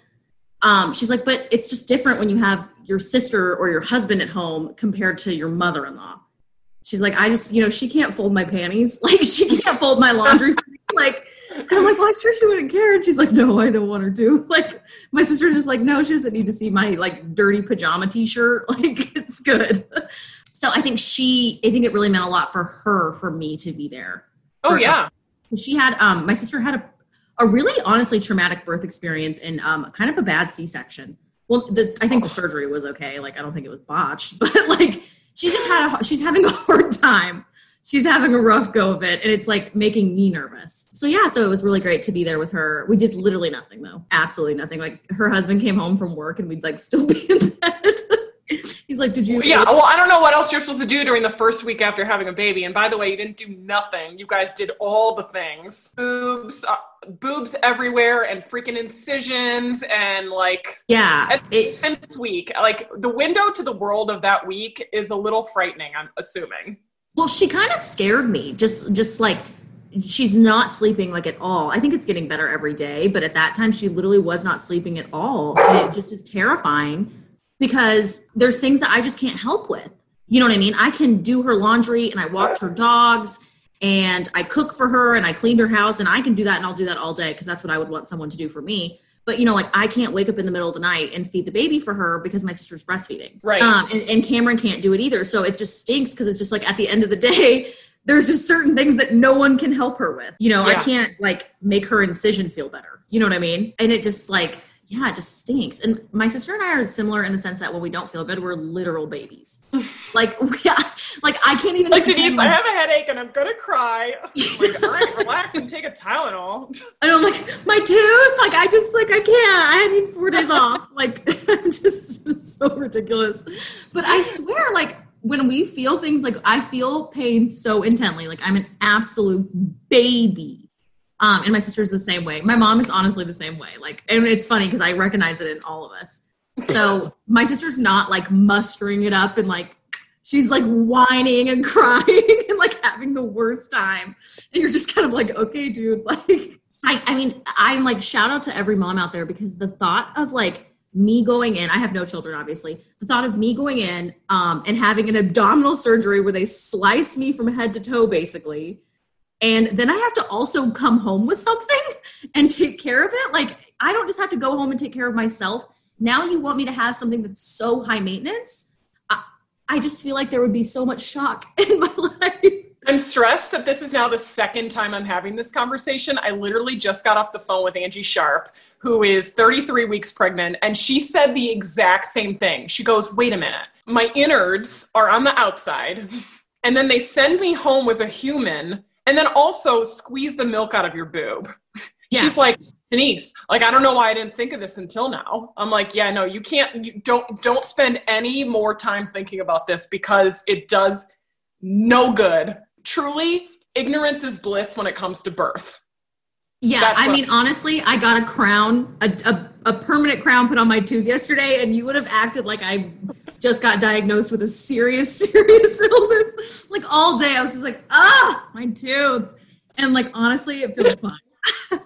Um, she's like, but it's just different when you have your sister or your husband at home compared to your mother in law. she's like, I just, you know, she can't fold my panties. Like she can't fold my laundry. Like, and I'm like, well, I'm sure she wouldn't care. And she's like, no, I don't want her to. Like, my sister's just like, no, she doesn't need to see my like dirty pajama t-shirt. Like, it's good. So I think she, I think it really meant a lot for her, for me to be there. Oh For- yeah. She had, um, my sister had a, a really honestly traumatic birth experience and um, kind of a bad C-section. Well, the, I think the surgery was okay. Like, I don't think it was botched, but like, she just had, a, she's having a hard time. She's having a rough go of it, and it's like making me nervous. So yeah, so it was really great to be there with her. We did literally nothing though, absolutely nothing. Like her husband came home from work, and we'd like still be in bed. He's like, "Did you?" Yeah, well, I don't know what else you're supposed to do during the first week after having a baby. And by the way, you didn't do nothing. You guys did all the things. Boobs, uh, boobs everywhere, and freaking incisions, and like yeah. It, and this week, like the window to the world of that week is a little frightening. I'm assuming. Well, she kind of scared me. Just just like she's not sleeping like at all. I think it's getting better every day, but at that time she literally was not sleeping at all. And it just is terrifying because there's things that I just can't help with. You know what I mean? I can do her laundry and I watch her dogs and I cook for her and I clean her house and I can do that and I'll do that all day because that's what I would want someone to do for me. But you know, like I can't wake up in the middle of the night and feed the baby for her because my sister's breastfeeding. Right. Um, and, and Cameron can't do it either. So it just stinks because it's just like at the end of the day, there's just certain things that no one can help her with. You know, I can't like make her incision feel better. You know what I mean? And it just like, yeah, it just stinks. And my sister and I are similar in the sense that when we don't feel good, we're literal babies. like, yeah, like I can't even Like Denise, I have a headache and I'm gonna cry. like, all right, relax and take a Tylenol. And I don't like my tooth. Like I just like I can't. I need four days off. Like I'm just so ridiculous. But I swear, like when we feel things, like I feel pain so intently. Like I'm an absolute baby. Um, and my sister's the same way. My mom is honestly the same way. Like, and it's funny because I recognize it in all of us. So my sister's not like mustering it up and like she's like whining and crying and like having the worst time. And you're just kind of like, okay, dude, like I, I mean, I'm like, shout out to every mom out there because the thought of like me going in, I have no children, obviously. The thought of me going in um, and having an abdominal surgery where they slice me from head to toe, basically. And then I have to also come home with something and take care of it. Like, I don't just have to go home and take care of myself. Now you want me to have something that's so high maintenance. I, I just feel like there would be so much shock in my life. I'm stressed that this is now the second time I'm having this conversation. I literally just got off the phone with Angie Sharp, who is 33 weeks pregnant, and she said the exact same thing. She goes, Wait a minute, my innards are on the outside, and then they send me home with a human, and then also squeeze the milk out of your boob. Yeah. She's like, Denise, like I don't know why I didn't think of this until now. I'm like, yeah, no, you can't you don't don't spend any more time thinking about this because it does no good. Truly, ignorance is bliss when it comes to birth. Yeah, That's I mean, honestly, I got a crown, a, a, a permanent crown put on my tooth yesterday, and you would have acted like I just got diagnosed with a serious, serious illness. Like all day, I was just like, ah, my tooth. And like, honestly, it feels fine.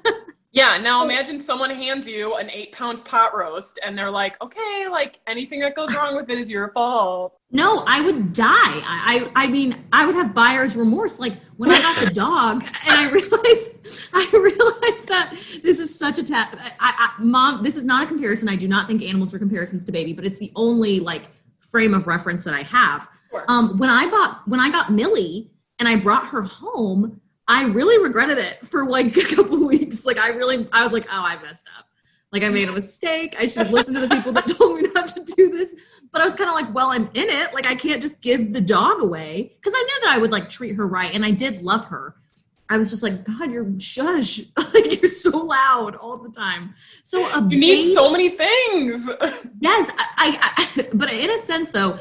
Yeah, now imagine someone hands you an eight pound pot roast and they're like, okay, like anything that goes wrong with it is your fault. No, I would die. I, I, I mean, I would have buyer's remorse. Like when I got the dog, and I realized, I realized that this is such a ta- I, I, mom. This is not a comparison. I do not think animals are comparisons to baby, but it's the only like frame of reference that I have. Sure. Um, when I bought, when I got Millie, and I brought her home, I really regretted it for like a couple weeks. Like I really, I was like, oh, I messed up. Like I made a mistake. I should have listened to the people that told me not to do this. But I was kind of like, well, I'm in it. Like I can't just give the dog away because I knew that I would like treat her right, and I did love her. I was just like, God, you're shush. like you're so loud all the time. So You need baby- so many things. Yes, I, I, I but in a sense though,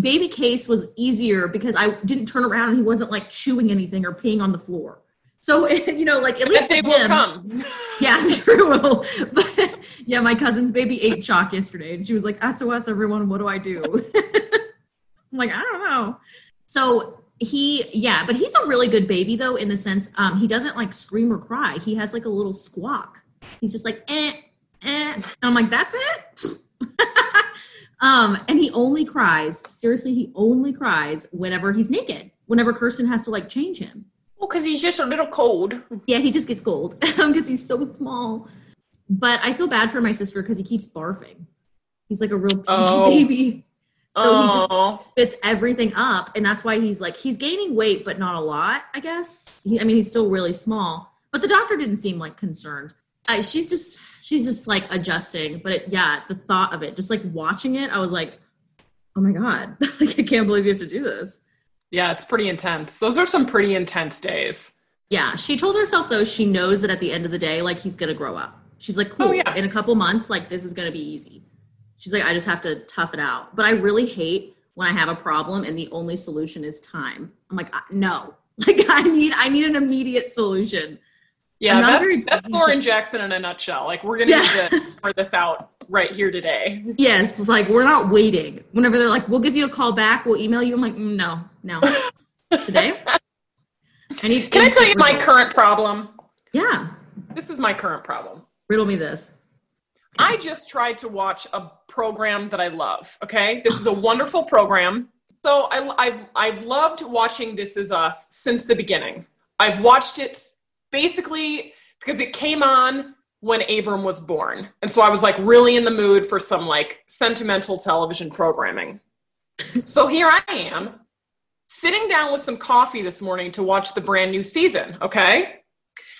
baby case was easier because I didn't turn around and he wasn't like chewing anything or peeing on the floor. So you know, like at least him, will come. Yeah, it will. But yeah, my cousin's baby ate chalk yesterday, and she was like, "SOS, everyone, what do I do?" I'm like, I don't know. So he, yeah, but he's a really good baby though, in the sense um, he doesn't like scream or cry. He has like a little squawk. He's just like, eh, eh. And I'm like, that's it. Um, and he only cries. Seriously, he only cries whenever he's naked. Whenever Kirsten has to like change him. Well, because he's just a little cold. Yeah, he just gets cold because he's so small. But I feel bad for my sister because he keeps barfing. He's like a real Oh. baby. So he just spits everything up, and that's why he's like he's gaining weight, but not a lot, I guess. He, I mean, he's still really small, but the doctor didn't seem like concerned. Uh, she's just she's just like adjusting, but it, yeah, the thought of it, just like watching it, I was like, oh my god, like I can't believe you have to do this. Yeah, it's pretty intense. Those are some pretty intense days. Yeah, she told herself though she knows that at the end of the day, like he's gonna grow up. She's like, cool. Oh, yeah. In a couple months, like this is gonna be easy. She's like, I just have to tough it out. But I really hate when I have a problem and the only solution is time. I'm like, no, like I need, I need an immediate solution. Yeah, that's, that's. Lauren Jackson in a nutshell. Like, we're going to Yeah. need to figure this out right here today. Yes, it's like we're not waiting. Whenever they're like, we'll give you a call back, we'll email you. I'm like, mm, no, no, today. I need. Can I tell you my current problem? Yeah, This is my current problem. riddle me this. I just tried to watch a program that I love. Okay, this is a wonderful program. So I, I've I've loved watching This Is Us since the beginning. I've watched it basically because it came on when Abram was born, and so I was like really in the mood for some like sentimental television programming. so here I am, sitting down with some coffee this morning to watch the brand new season. Okay,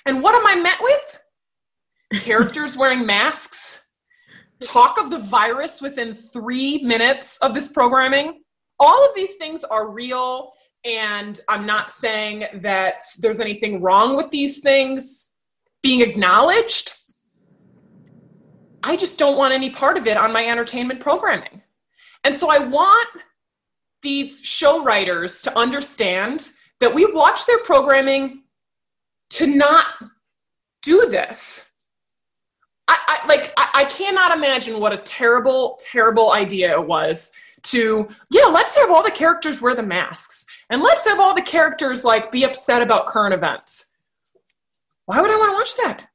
and what am I met with? Characters wearing masks talk of the virus within three minutes of this programming. All of these things are real, and I'm not saying that there's anything wrong with these things being acknowledged. I just don't want any part of it on my entertainment programming. And so I want these show writers to understand that we watch their programming to not do this. I, I like I, I cannot imagine what a terrible, terrible idea it was to, yeah, let's have all the characters wear the masks and let's have all the characters like be upset about current events. Why would I want to watch that?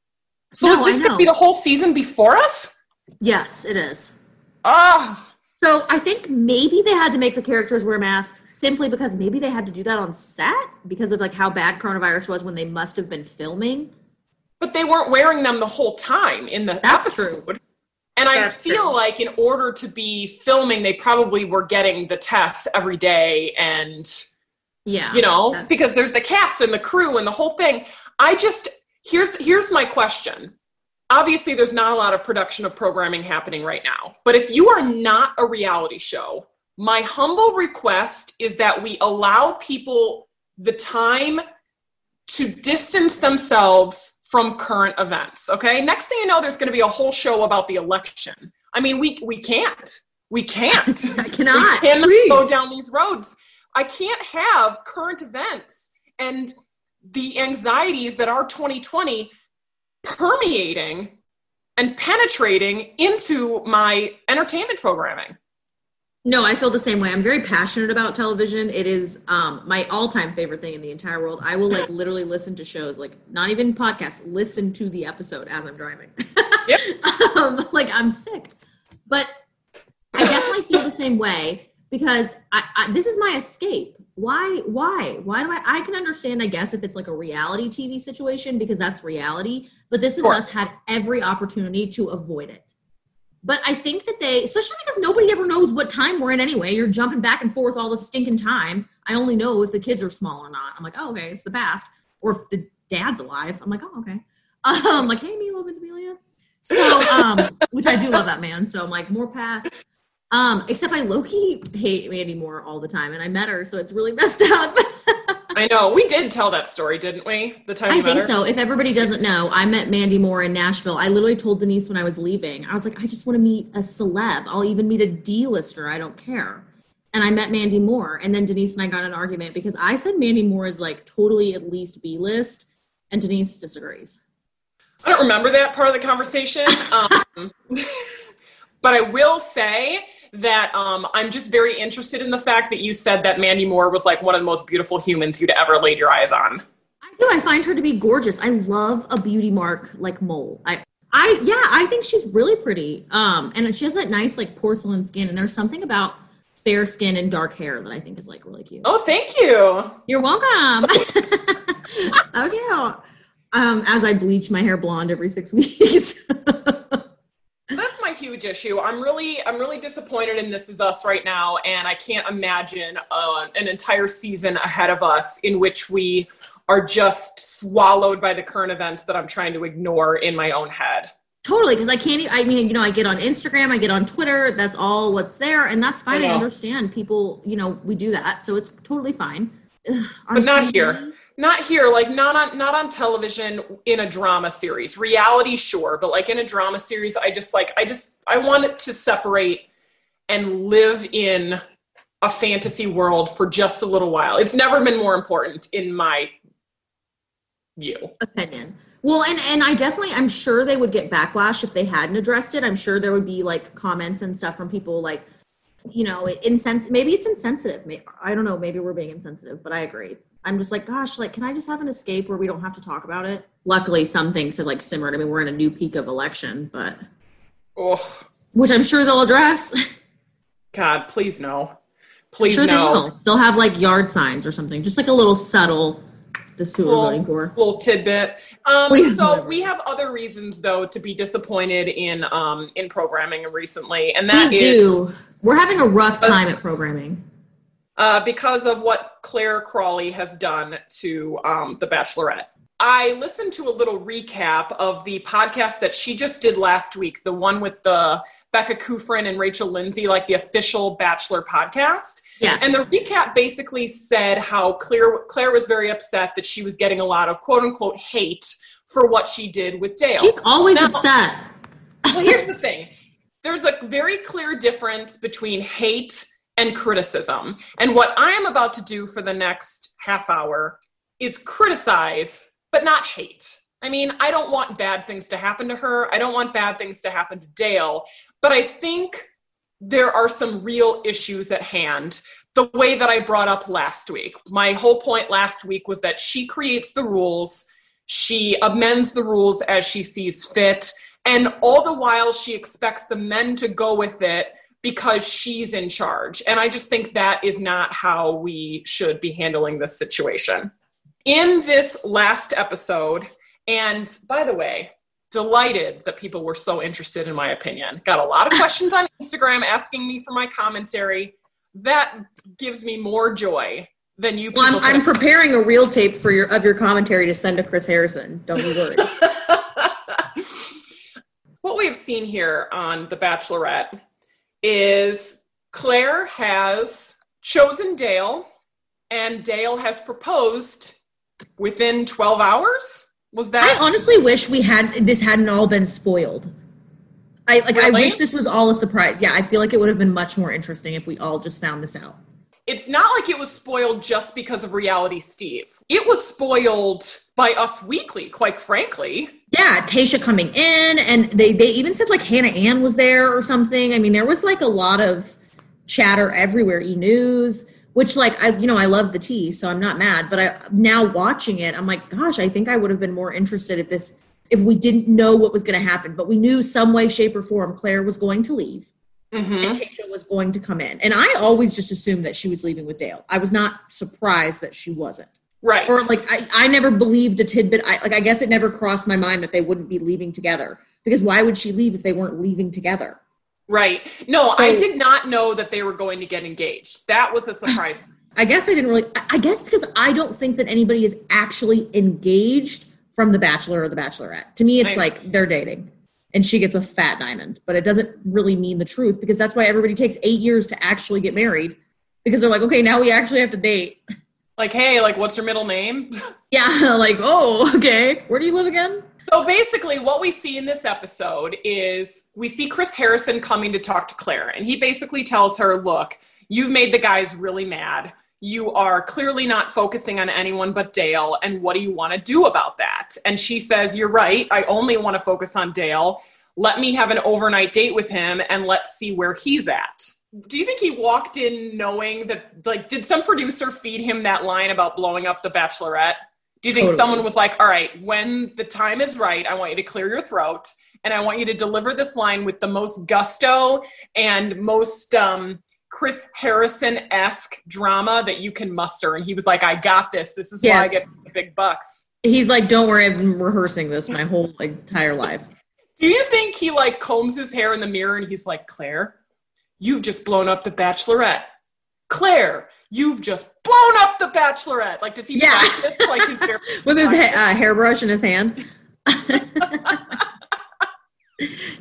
So No, is this gonna be the whole season before us? Yes, it is. Ah, So I think maybe they had to make the characters wear masks simply because maybe they had to do that on set because of like how bad coronavirus was when they must have been filming. but they weren't wearing them the whole time in the That's episode. true. And I That's feel true. like in order to be filming, they probably were getting the tests every day and Yeah. you know because there's the cast and the crew and the whole thing i just here's here's my question obviously there's not a lot of production of programming happening right now but if you are not a reality show my humble request is that we allow people the time to distance themselves from current events okay next thing you know there's going to be a whole show about the election i mean we we can't we can't I cannot. we cannot Please. go down these roads. I can't have current events and the anxieties that are 2020 permeating and penetrating into my entertainment programming. No, I feel the same way. I'm very passionate about television. It is um, my all-time favorite thing in the entire world. I will like literally listen to shows, like not even podcasts, listen to the episode as I'm driving. Yep. um, like I'm sick, but I definitely feel the same way because I, I this is my escape. Why? Why? Why do I? I can understand, I guess, if it's like a reality TV situation because that's reality. But this is Sure. us had every opportunity to avoid it. But I think that they, especially because nobody ever knows what time we're in anyway. You're jumping back and forth all the stinking time. I only know if the kids are small or not. I'm like, oh, okay, it's the past. Or if the dad's alive, I'm like, oh, okay. Um, like, hey, Milo Ventimiglia. So, um, which I do love that man. So I'm like, more past. Um, except I low key hate Mandy Moore all the time, and I met her, so it's really messed up. I know we did tell that story, didn't we? The time I think her? so. If everybody doesn't know, I met Mandy Moore in Nashville. I literally told Denise when I was leaving, I was like, I just want to meet a celeb. I'll even meet a D-lister. I don't care. And I met Mandy Moore. And then Denise and I got an argument because I said Mandy Moore is like totally at least B-list, and Denise disagrees. I don't remember that part of the conversation. Um, but I will say that um, I'm just very interested in the fact that you said that Mandy Moore was like one of the most beautiful humans you'd ever laid your eyes on. I do. I find her to be gorgeous. I love a beauty mark like mole. I I yeah, I think she's really pretty. Um, and she has that nice like porcelain skin, and there's something about fair skin and dark hair that I think is like really cute. Oh, thank you. You're welcome. so cute. Um, as I bleach my hair blonde every six weeks. Huge issue. I'm really, I'm really disappointed in This Is Us right now, and I can't imagine uh, an entire season ahead of us in which we are just swallowed by the current events that I'm trying to ignore in my own head. Totally, because I can't. I mean, you know, I get on Instagram, I get on Twitter. That's all what's there, and that's fine. I, know. understand people. You know, we do that, so it's totally fine. Ugh, But not TV? here. Not here, like not on not on television in a drama series. Reality, sure, but like in a drama series, I just like I just I want it to separate and live in a fantasy world for just a little while. It's never been more important in my view. opinion. Well, and and I definitely, I'm sure they would get backlash if they hadn't addressed it. I'm sure there would be like comments and stuff from people like, you know, insens. Maybe it's insensitive. Maybe, I don't know. Maybe we're being insensitive, but I agree. I'm just like, gosh, like, can I just have an escape where we don't have to talk about it? Luckily, some things have like simmered. I mean, we're in a new peak of election, but Oh which I'm sure they'll address. God, please no. I'm Please sure they no. will. They'll have like yard signs or something, just like a little subtle. This is what we're voting for. little tidbit. Um, We- so we have other reasons though to be disappointed in um, in programming recently, and that We is do. We're having a rough time at programming. Uh, because of what Claire Crawley has done to um, The Bachelorette. I listened to a little recap of the podcast that she just did last week, the one with the Becca Kufrin and Rachel Lindsay, like the official Bachelor podcast. Yes. And the recap basically said how Claire Claire was very upset that she was getting a lot of quote unquote hate for what she did with Dale. She's always Now- upset. well, here's the thing. There's a very clear difference between hate and criticism. And what I am about to do for the next half hour is criticize, but not hate. I mean, I don't want bad things to happen to her. I don't want bad things to happen to Dale. But I think there are some real issues at hand. The way that I brought up last week. My whole point last week was that she creates the rules, she amends the rules as she sees fit, and all the while she expects the men to go with it because she's in charge. And I just think that is not how we should be handling this situation. In this last episode, and by the way, delighted that people were so interested in my opinion. Got a lot of questions on Instagram asking me for my commentary. That gives me more joy than you people. Well, I'm, I'm preparing a real tape for your of your commentary to send to Chris Harrison. Don't you worry. what we have seen here on The Bachelorette is Claire has chosen Dale, and Dale has proposed within 12 hours. Was that? I honestly wish we had this hadn't all been spoiled. I like. I wish this was all a surprise. Yeah, I feel like it would have been much more interesting if we all just found this out. it's not like it was spoiled just because of reality Steve. It was spoiled by Us Weekly, quite frankly. Yeah, Tayshia coming in, and they they even said like Hannah Ann was there or something. I mean, there was like a lot of chatter everywhere. E News, which like I you know I love the tea, so I'm not mad. But I now watching it, I'm like, gosh, I think I would have been more interested if this if we didn't know what was going to happen, but we knew some way, shape, or form Claire was going to leave hmm and Tayshia was going to come in. And I always just assumed that she was leaving with Dale. I was not surprised that she wasn't Right. or like I, I never believed a tidbit I, like i guess it never crossed my mind that they wouldn't be leaving together because why would she leave if they weren't leaving together right. No, I did not know that they were going to get engaged. That was a surprise. i guess i didn't really I- guess because i don't think that anybody is actually engaged from the bachelor or the bachelorette to me it's I- like they're dating and she gets a fat diamond but it doesn't really mean the truth because that's why everybody takes eight years to actually get married because they're like okay now we actually have to date like, hey, like, what's your middle name? yeah like oh okay where do you live again So basically, what we see in this episode is we see Chris Harrison coming to talk to Claire, and he basically tells her, Look, you've made the guys really mad. You are clearly not focusing on anyone but Dale, and what do you want to do about that? And she says, You're right. I only want to focus on Dale. Let me have an overnight date with him, and let's see where he's at. Do you think he walked in knowing that, like, did some producer feed him that line about blowing up the Bachelorette? Do you think Totally. someone was like, all right, when the time is right, I want you to clear your throat and I want you to deliver this line with the most gusto and most um, Chris Harrison esque drama that you can muster. And he was like, I got this. This is why I get the big bucks. He's like, don't worry, I've been rehearsing this my whole like, entire life. Do you think he like combs his hair in the mirror and he's like, Claire, you've just blown up the bachelorette. Claire, you've just blown up the bachelorette. Like, does he Yeah. practice like his hair? with his ha- uh, hairbrush in his hand.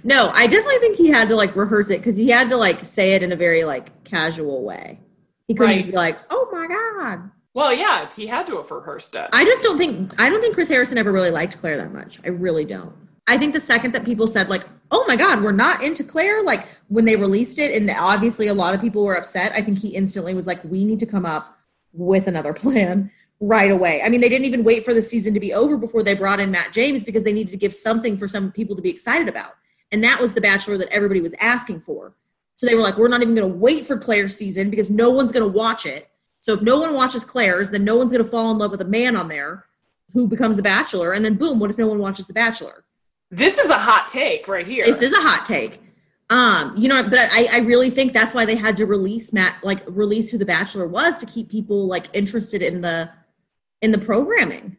no, I definitely think he had to like rehearse it because he had to like say it in a very like casual way. He couldn't Right. just be like, "Oh my god." Well, yeah, he had to have rehearsed it. I just don't think I don't think Chris Harrison ever really liked Claire that much. I really don't. I think the second that people said like, "Oh my god, we're not into Claire," like when they released it and obviously a lot of people were upset, I think he instantly was like, "We need to come up with another plan." Right away. I mean, they didn't even wait for the season to be over before they brought in Matt James because they needed to give something for some people to be excited about. And that was the Bachelor that everybody was asking for. So they were like, we're not even going to wait for Claire's season because no one's going to watch it. So if no one watches Claire's, then no one's going to fall in love with a man on there who becomes a bachelor. And then boom, what if no one watches The Bachelor? this is a hot take right here. This is a hot take. Um, you know, but I, I really think that's why they had to release Matt, like release who the Bachelor was to keep people like interested in the in the programming.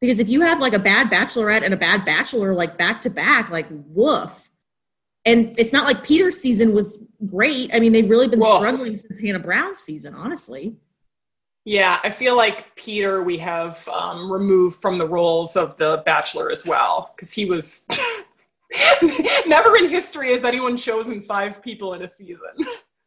Because if you have like a bad bachelorette and a bad bachelor like back to back, like woof. And it's not like Peter's season was great. I mean, they've really been struggling since Hannah Brown's season, honestly. Yeah, I feel like Peter we have um, removed from the roles of the Bachelor as well because he was never in history has anyone chosen five people in a season.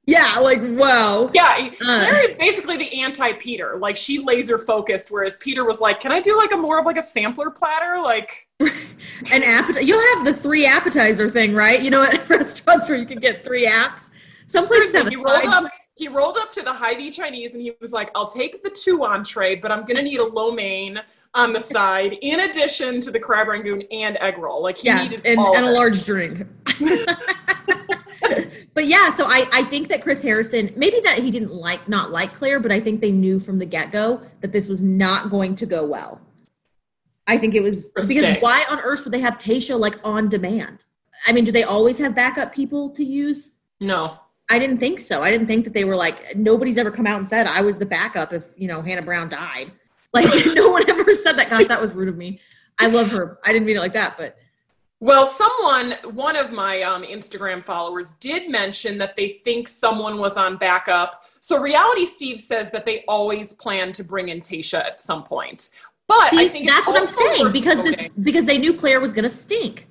Yeah, like wow. Yeah, Uh. Claire is basically the anti-Peter. Like she laser focused, whereas Peter was like, "Can I do like a more of like a sampler platter?" Like, An appetizer. You'll have the three appetizer thing, right? You know, at restaurants where you can get three apps. Some places have a he rolled side. up. He rolled up to the Hy-Vee Chinese and he was like, "I'll take the two entree, but I'm gonna need a lo mein on the side, in addition to the crab rangoon and egg roll." Like he yeah, needed and, and a large drink. but yeah, so I, I think that Chris Harrison, maybe that he didn't like not like Claire, but I think they knew from the get go that this was not going to go well. I think it was because why on earth would they have Tayshia like on demand? I mean, do they always have backup people to use? No. I didn't think so. I didn't think that they were like nobody's ever come out and said I was the backup if you know Hannah Brown died. Like no one ever said that. Gosh, that was rude of me. I love her. I didn't mean it like that, but Well, someone, one of my um, Instagram followers, did mention that they think someone was on backup. So, Reality Steve says that they always plan to bring in Tayshia at some point. But I see, think that's what I'm saying because this noting- because they knew Claire was going to stink.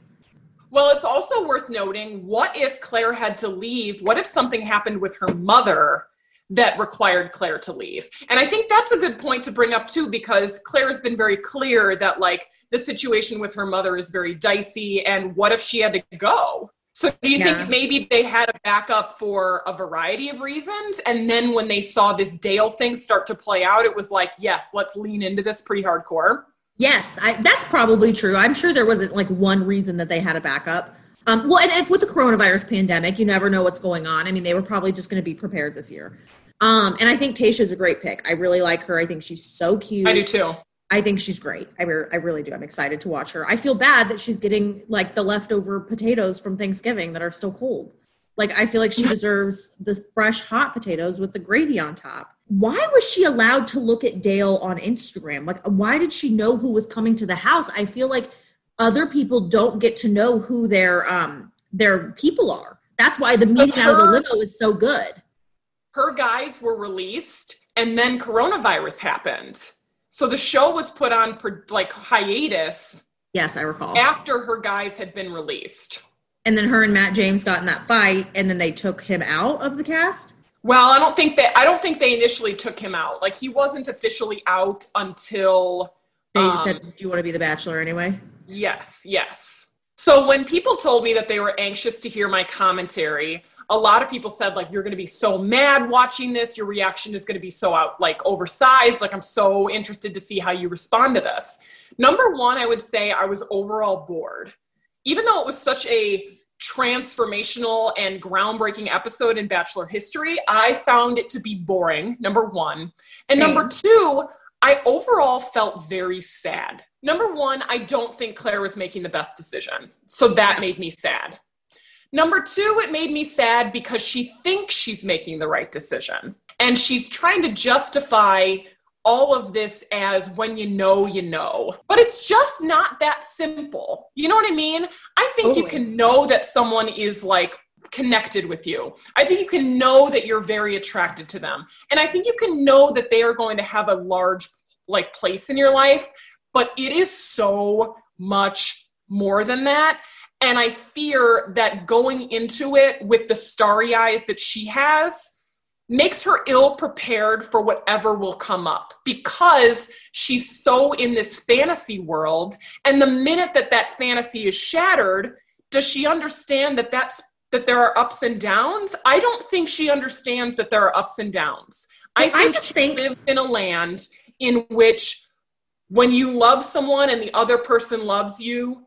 Well, it's also worth noting what if Claire had to leave? What if something happened with her mother that required Claire to leave? And I think that's a good point to bring up too, because Claire has been very clear that like the situation with her mother is very dicey. And what if she had to go? So do you Yeah. think maybe they had a backup for a variety of reasons? And then when they saw this Dale thing start to play out, it was like, yes, let's lean into this pretty hardcore. Yes, I, that's probably true. I'm sure there wasn't like one reason that they had a backup. Um, well, and if with the coronavirus pandemic, you never know what's going on. I mean, they were probably just going to be prepared this year. Um, and I think Tayshia's a great pick. I really like her. I think she's so cute. I do too. I think she's great. I, re- I really do. I'm excited to watch her. I feel bad that she's getting like the leftover potatoes from Thanksgiving that are still cold. Like I feel like she deserves the fresh hot potatoes with the gravy on top. Why was she allowed to look at Dale on Instagram? Like why did she know who was coming to the house? I feel like other people don't get to know who their um their people are. That's why the meeting out of the limo is so good. Her guys were released and then coronavirus happened so the show was put on per, like hiatus Yes, I recall. after her guys had been released And then her and Matt James got in that fight, and then they took him out of the cast. well i don't think that i don't think they initially took him out like he wasn't officially out until They um, said, "Do you want to be the Bachelor anyway?" Yes, yes. So when people told me that they were anxious to hear my commentary, a lot of people said like you're going to be so mad watching this, your reaction is going to be so out like oversized, like I'm so interested to see how you respond to this. Number 1, I would say I was overall bored. Even though it was such a transformational and groundbreaking episode in bachelor history, I found it to be boring. Number 1. And Same. number 2, I overall felt very sad Number one, I don't think Claire was making the best decision. So that made me sad. Number two, it made me sad because she thinks she's making the right decision. And she's trying to justify all of this as when you know, you know. But it's just not that simple. You know what I mean? I think totally. you can know that someone is like connected with you. I think you can know that you're very attracted to them. And I think you can know that they are going to have a large like place in your life, but it is so much more than that. And I fear that going into it with the starry eyes that she has makes her ill prepared for whatever will come up because she's so in this fantasy world. And the minute that that fantasy is shattered, does she understand that that's that there are ups and downs? I don't think she understands that there are ups and downs. I think I just she think lives in a land in which when you love someone and the other person loves you,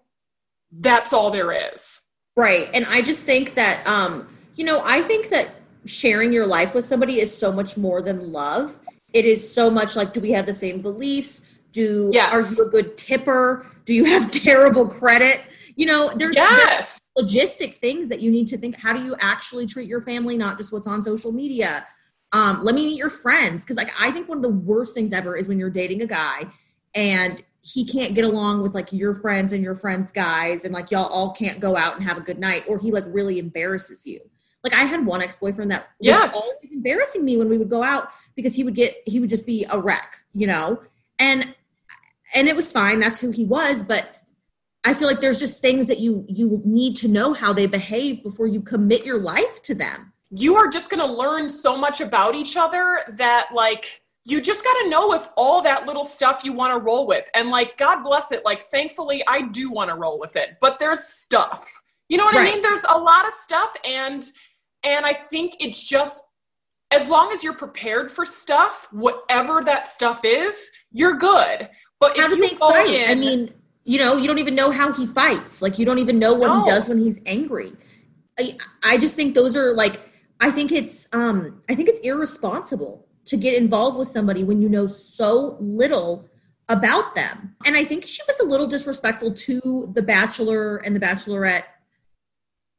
that's all there is. Right. And I just think that um, you know, I think that sharing your life with somebody is so much more than love. It is so much like do we have the same beliefs? Do yes. are you a good tipper? Do you have terrible credit? You know, there's, yes. there's logistic things that you need to think. How do you actually treat your family, not just what's on social media? Um, let me meet your friends because like I think one of the worst things ever is when you're dating a guy and he can't get along with like your friends and your friends guys and like y'all all can't go out and have a good night or he like really embarrasses you. Like i had one ex-boyfriend that was yes. always embarrassing me when we would go out because he would get he would just be a wreck you know? And and it was fine that's who he was but i feel like there's just things that you you need to know how they behave before you commit your life to them. You are just going to learn so much about each other that like you just got to know if all that little stuff you want to roll with. And like, God bless it. Like, thankfully, I do want to roll with it, but there's stuff. You know what right. I mean? There's a lot of stuff. And, and I think it's just, as long as you're prepared for stuff, whatever that stuff is, you're good. But how do they fight? In, I mean, you know, you don't even know how he fights. Like, you don't even know what no. he does when he's angry. I, I just think those are like, I think it's, um, I think it's irresponsible to get involved with somebody when you know so little about them. And I think she was a little disrespectful to The Bachelor and The Bachelorette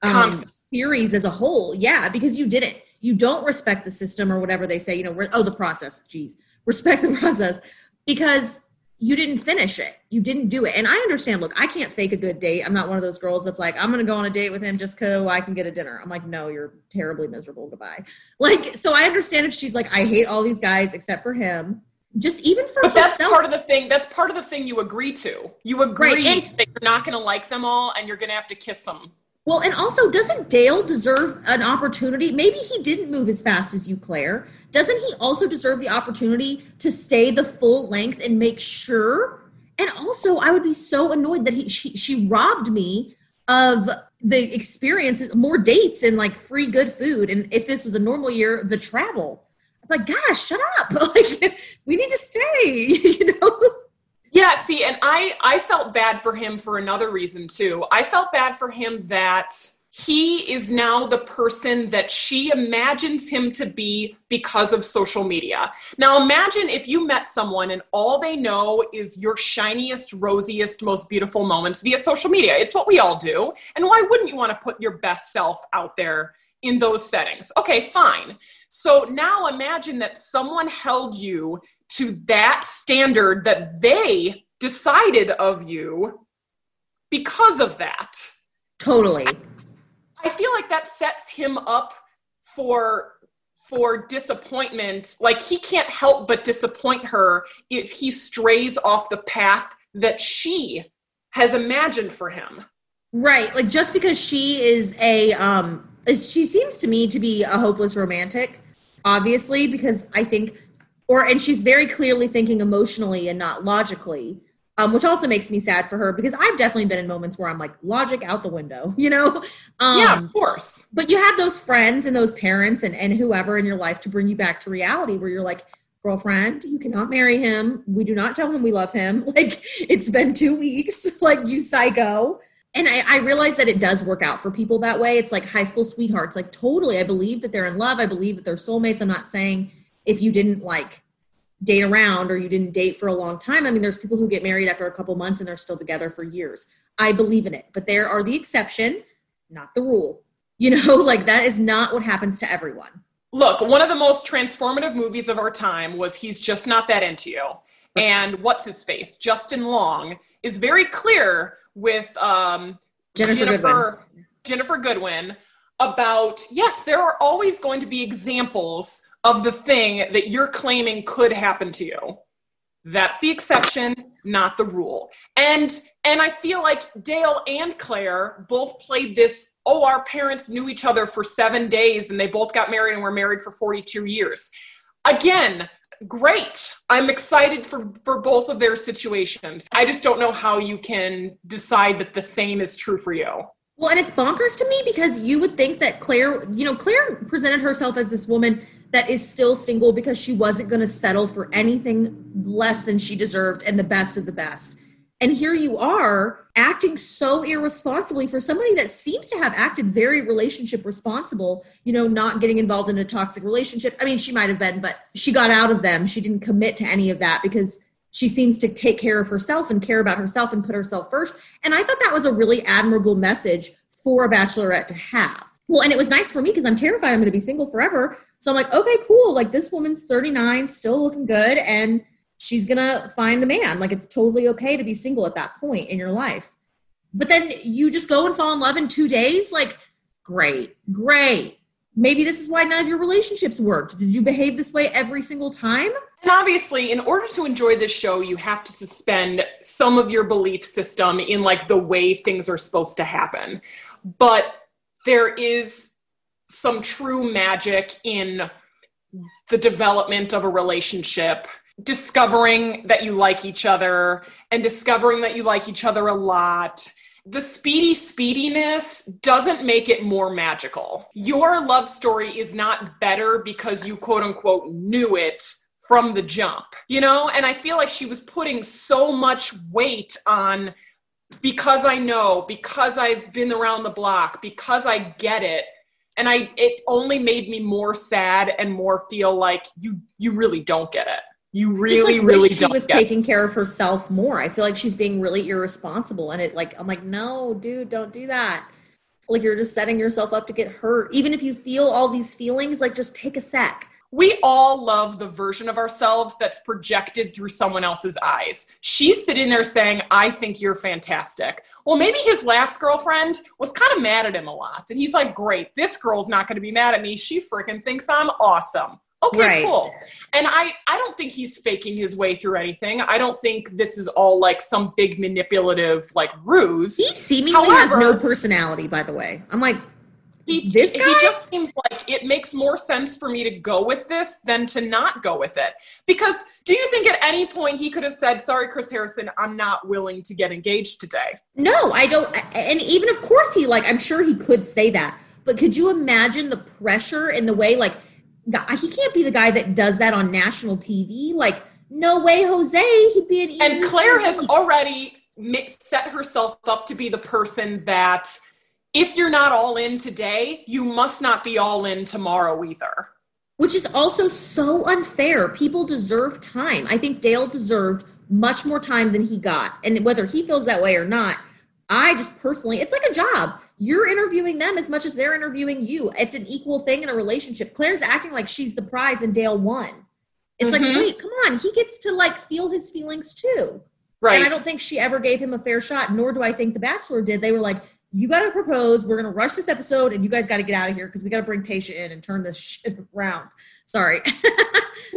um, series as a whole. Yeah, because you didn't. You don't respect the system or whatever they say. You know, oh, the process. Geez, respect the process because you didn't finish it. You didn't do it. And I understand, look, I can't fake a good date. I'm not one of those girls that's like, I'm going to go on a date with him just because I can get a dinner. I'm like, no, you're terribly miserable. Goodbye. Like, so I understand if she's like, I hate all these guys except for him. Just even for But herself. that's part of the thing. That's part of the thing you agree to. You agree right. and, that you're not going to like them all and you're going to have to kiss them well, and also, doesn't Dale deserve an opportunity? Maybe he didn't move as fast as you, Claire. Doesn't he also deserve the opportunity to stay the full length and make sure? And also, I would be so annoyed that he she, she robbed me of the experience, more dates and like free good food. And if this was a normal year, the travel. I'm like, gosh, shut up! Like, we need to stay. You know. Yeah, see, and I I felt bad for him for another reason too. I felt bad for him that he is now the person that she imagines him to be because of social media. Now, imagine if you met someone and all they know is your shiniest, rosiest, most beautiful moments via social media. It's what we all do. And why wouldn't you want to put your best self out there in those settings? Okay, fine. So now imagine that someone held you to that standard that they decided of you because of that. Totally. I, feel like that sets him up for for disappointment. Like he can't help but disappoint her if he strays off the path that she has imagined for him. Right. Like just because she is a um she seems to me to be a hopeless romantic, obviously, because I think or and she's very clearly thinking emotionally and not logically um, which also makes me sad for her because I've definitely been in moments where I'm like logic out the window, you know? Um, yeah, of course. But you have those friends and those parents and, and whoever in your life to bring you back to reality where you're like, girlfriend, you cannot marry him. We do not tell him we love him. Like it's been two weeks, like you psycho. And I, I realize that it does work out for people that way. It's like high school sweethearts. Like totally, I believe that they're in love. I believe that they're soulmates. I'm not saying if you didn't like date around or you didn't date for a long time. I mean, there's people who get married after a couple months and they're still together for years. I believe in it, but there are the exception, not the rule. You know, like that is not what happens to everyone. Look, one of the most transformative movies of our time was He's Just Not That Into You. And what's his face? Justin Long is very clear with um, Ginnifer, Ginnifer Goodwin. Ginnifer Goodwin about yes, there are always going to be examples of the thing that you're claiming could happen to you. That's the exception, not the rule. And and I feel like Dale and Claire both played this oh our parents knew each other for 7 days and they both got married and were married for 42 years. Again, great. I'm excited for for both of their situations. I just don't know how you can decide that the same is true for you. Well, and it's bonkers to me because you would think that Claire, you know, Claire presented herself as this woman that is still single because she wasn't going to settle for anything less than she deserved and the best of the best. And here you are acting so irresponsibly for somebody that seems to have acted very relationship responsible, you know, not getting involved in a toxic relationship. I mean, she might have been, but she got out of them. She didn't commit to any of that because she seems to take care of herself and care about herself and put herself first. And I thought that was a really admirable message for a bachelorette to have. Well, and it was nice for me because I'm terrified I'm going to be single forever. So I'm like, okay, cool. Like this woman's 39, still looking good, and she's to find the man. Like it's totally okay to be single at that point in your life. But then you just go and fall in love in two days. Like, great, great. Maybe this is why none of your relationships worked. Did you behave this way every single time? And obviously, in order to enjoy this show, you have to suspend some of your belief system in like the way things are supposed to happen. But there is some true magic in the development of a relationship, discovering that you like each other and discovering that you like each other a lot. The speedy speediness doesn't make it more magical. Your love story is not better because you quote unquote knew it from the jump, you know? And I feel like she was putting so much weight on because I know, because I've been around the block, because I get it. And I it only made me more sad and more feel like you you really don't get it. You really, like, really she was taking care of herself more. I feel like she's being really irresponsible, and it like I'm like, no, dude, don't do that. Like you're just setting yourself up to get hurt. Even if you feel all these feelings, like just take a sec. We all love the version of ourselves that's projected through someone else's eyes. She's sitting there saying, I think you're fantastic. Well, maybe his last girlfriend was kind of mad at him a lot. And he's like, Great, this girl's not going to be mad at me. She freaking thinks I'm awesome. Okay, Right. cool. And I, I don't think he's faking his way through anything. I don't think this is all like some big manipulative like ruse. He seemingly has no personality, by the way. I'm like, he, This he just seems like it makes more sense for me to go with this than to not go with it. Because do you think at any point he could have said, "Sorry, Chris Harrison, I'm not willing to get engaged today"? no, I don't. And even of course he like, I'm sure he could say that. But could you imagine the pressure and the way like, he can't be the guy that does that on national TV. Like, no way, Jose. He'd be an And Claire has already set herself up to be the person that, if you're not all in today, you must not be all in tomorrow either. which is also so unfair. People deserve time. I think Dale deserved much more time than he got. And whether he feels that way or not, I just personally, it's like a job. You're interviewing them as much as they're interviewing you. It's an equal thing in a relationship. Claire's acting like she's the prize and Dale won. It's like, Mhm. wait, come on. He gets to like feel his feelings too. Right. And I don't think she ever gave him a fair shot, nor do I think The Bachelor did. They were like, you got to propose. We're going to rush this episode, and you guys got to get out of here because we got to bring Tayshia in and turn this shit around. Sorry.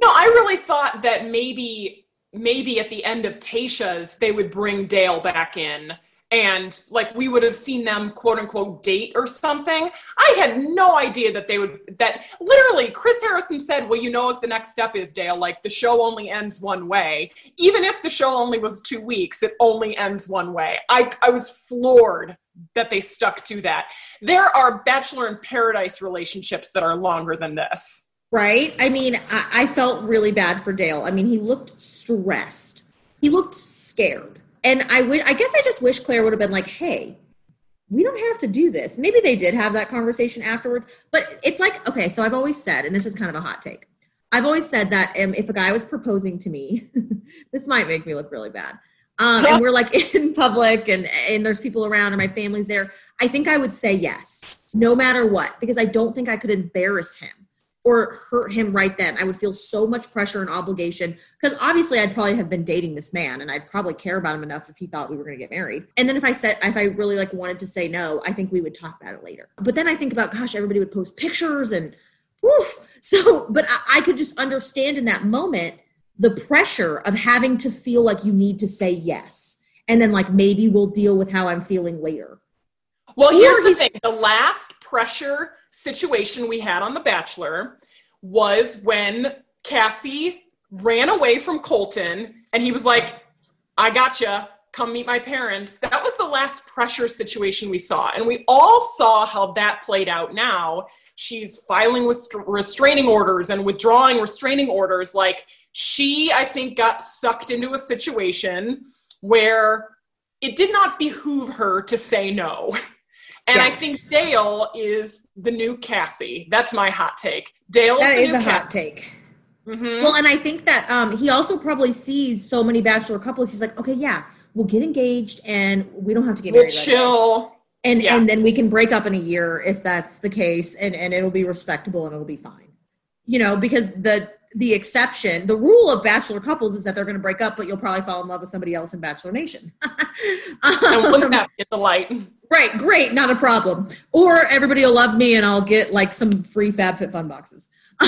No, I really thought that maybe maybe at the end of Tayshia's they would bring Dale back in and like we would have seen them quote unquote date or something. I had no idea that they would that literally Chris Harrison said, "Well, you know what the next step is, Dale, like the show only ends one way. Even if the show only was 2 weeks, it only ends one way." I I was floored that they stuck to that. There are bachelor in paradise relationships that are longer than this. Right? I mean, I, I felt really bad for Dale. I mean, he looked stressed. He looked scared. And I would I guess I just wish Claire would have been like, hey, we don't have to do this. Maybe they did have that conversation afterwards. But it's like, okay, so I've always said, and this is kind of a hot take. I've always said that um, if a guy was proposing to me, this might make me look really bad. Um, and we're like in public and and there's people around and my family's there. I think I would say yes, no matter what, because I don't think I could embarrass him or hurt him right then. I would feel so much pressure and obligation because obviously I'd probably have been dating this man and I'd probably care about him enough if he thought we were going to get married. And then if I said if I really like wanted to say no, I think we would talk about it later. But then I think about gosh, everybody would post pictures and woof. So, but I, I could just understand in that moment the pressure of having to feel like you need to say yes. And then like maybe we'll deal with how I'm feeling later. Well, here's the thing. The last pressure situation we had on The Bachelor was when Cassie ran away from Colton and he was like, I gotcha. Come meet my parents. That was the last pressure situation we saw. And we all saw how that played out now. She's filing with restraining orders and withdrawing restraining orders. Like, she, I think, got sucked into a situation where it did not behoove her to say no. And yes. I think Dale is the new Cassie. That's my hot take. Dale is that is a Cassie. hot take. Mm-hmm. Well, and I think that um, he also probably sees so many bachelor couples. He's like, okay, yeah, we'll get engaged and we don't have to get we'll married. Chill. Right and yeah. and then we can break up in a year if that's the case, and and it'll be respectable and it'll be fine. You know, because the the exception, the rule of bachelor couples is that they're going to break up, but you'll probably fall in love with somebody else in Bachelor Nation. um, wouldn't that the light? Right, great, not a problem. Or everybody will love me and I'll get like some free FabFitFun boxes.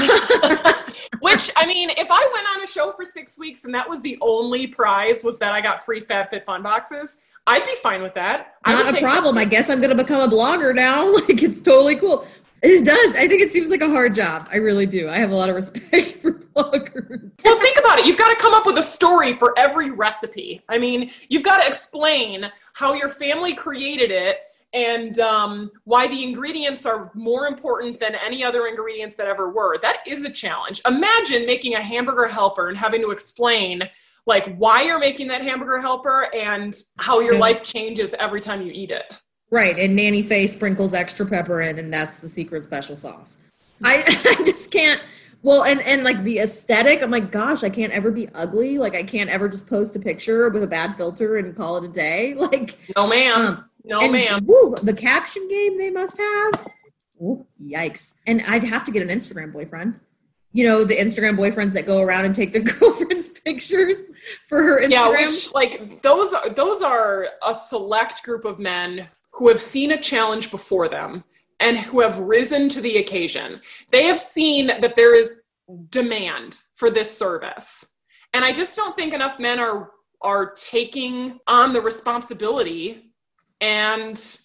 Which I mean, if I went on a show for six weeks and that was the only prize was that I got free FabFitFun boxes, I'd be fine with that. Not a problem. I guess I'm going to become a blogger now. Like it's totally cool. It does. I think it seems like a hard job. I really do. I have a lot of respect for bloggers. Well, think about it. You've got to come up with a story for every recipe. I mean, you've got to explain how your family created it and um, why the ingredients are more important than any other ingredients that ever were. That is a challenge. Imagine making a hamburger helper and having to explain like why you're making that hamburger helper and how your life changes every time you eat it. Right, and Nanny Faye sprinkles extra pepper in, and that's the secret special sauce. I, I just can't. Well, and and like the aesthetic, I'm like, gosh, I can't ever be ugly. Like I can't ever just post a picture with a bad filter and call it a day. Like no, ma'am, um, no, and, ma'am. Woo, the caption game they must have. Ooh, yikes! And I'd have to get an Instagram boyfriend. You know, the Instagram boyfriends that go around and take their girlfriends' pictures for her Instagram. Yeah, which like those are those are a select group of men who have seen a challenge before them and who have risen to the occasion. They have seen that there is demand for this service. And I just don't think enough men are are taking on the responsibility and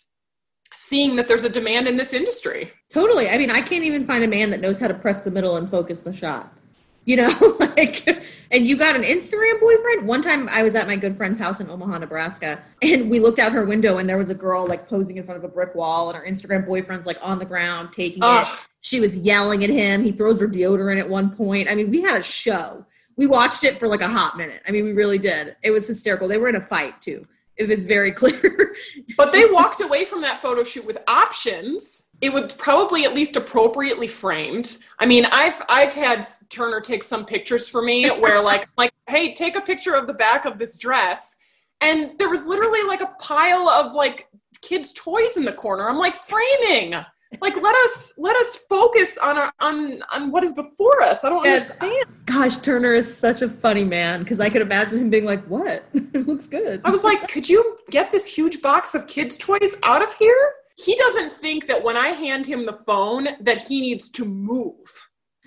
seeing that there's a demand in this industry. Totally. I mean, I can't even find a man that knows how to press the middle and focus the shot you know like and you got an instagram boyfriend? One time i was at my good friend's house in omaha nebraska and we looked out her window and there was a girl like posing in front of a brick wall and her instagram boyfriend's like on the ground taking Ugh. it she was yelling at him. He throws her deodorant at one point. I mean we had a show. We watched it for like a hot minute. I mean we really did. It was hysterical. They were in a fight too. It was very clear. But they walked away from that photo shoot with options it would probably at least appropriately framed. I mean, I've I've had Turner take some pictures for me where like like hey, take a picture of the back of this dress, and there was literally like a pile of like kids' toys in the corner. I'm like framing. Like let us let us focus on our on on what is before us. I don't yes. understand. Gosh, Turner is such a funny man because I could imagine him being like, "What? it looks good." I was like, "Could you get this huge box of kids' toys out of here?" He doesn't think that when I hand him the phone that he needs to move.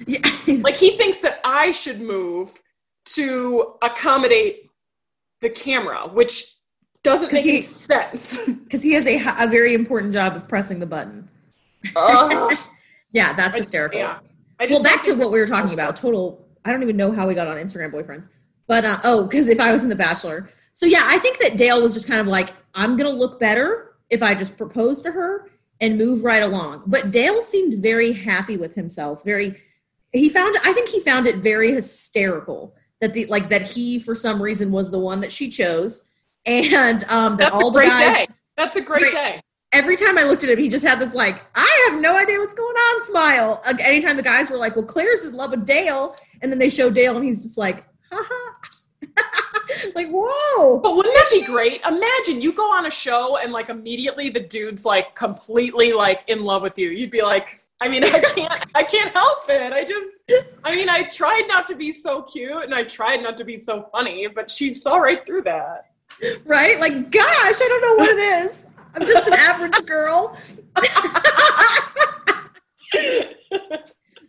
Yeah. like he thinks that I should move to accommodate the camera, which doesn't make he, any sense. Because he has a, a very important job of pressing the button. Uh, yeah, that's hysterical. Yeah. Well, back to what we were talking about. Total. I don't even know how we got on Instagram boyfriends, but uh, oh, because if I was in The Bachelor. So yeah, I think that Dale was just kind of like, I'm gonna look better if I just propose to her and move right along. But Dale seemed very happy with himself. Very, he found, I think he found it very hysterical that the, like that he, for some reason, was the one that she chose. And um, that That's all the guys. Day. That's a great, great day. every time I looked at him, he just had this like, I have no idea what's going on smile. Like, anytime the guys were like, well, Claire's in love with Dale, and then they show Dale, and he's just like, haha. Like, whoa. But wouldn't that be great? Imagine you go on a show and like immediately the dude's like completely like in love with you. You'd be like, I mean, I can't, I can't help it. I just, I mean, I tried not to be so cute and I tried not to be so funny, but she saw right through that. Right? Like, gosh, I don't know what it is. I'm just an average girl.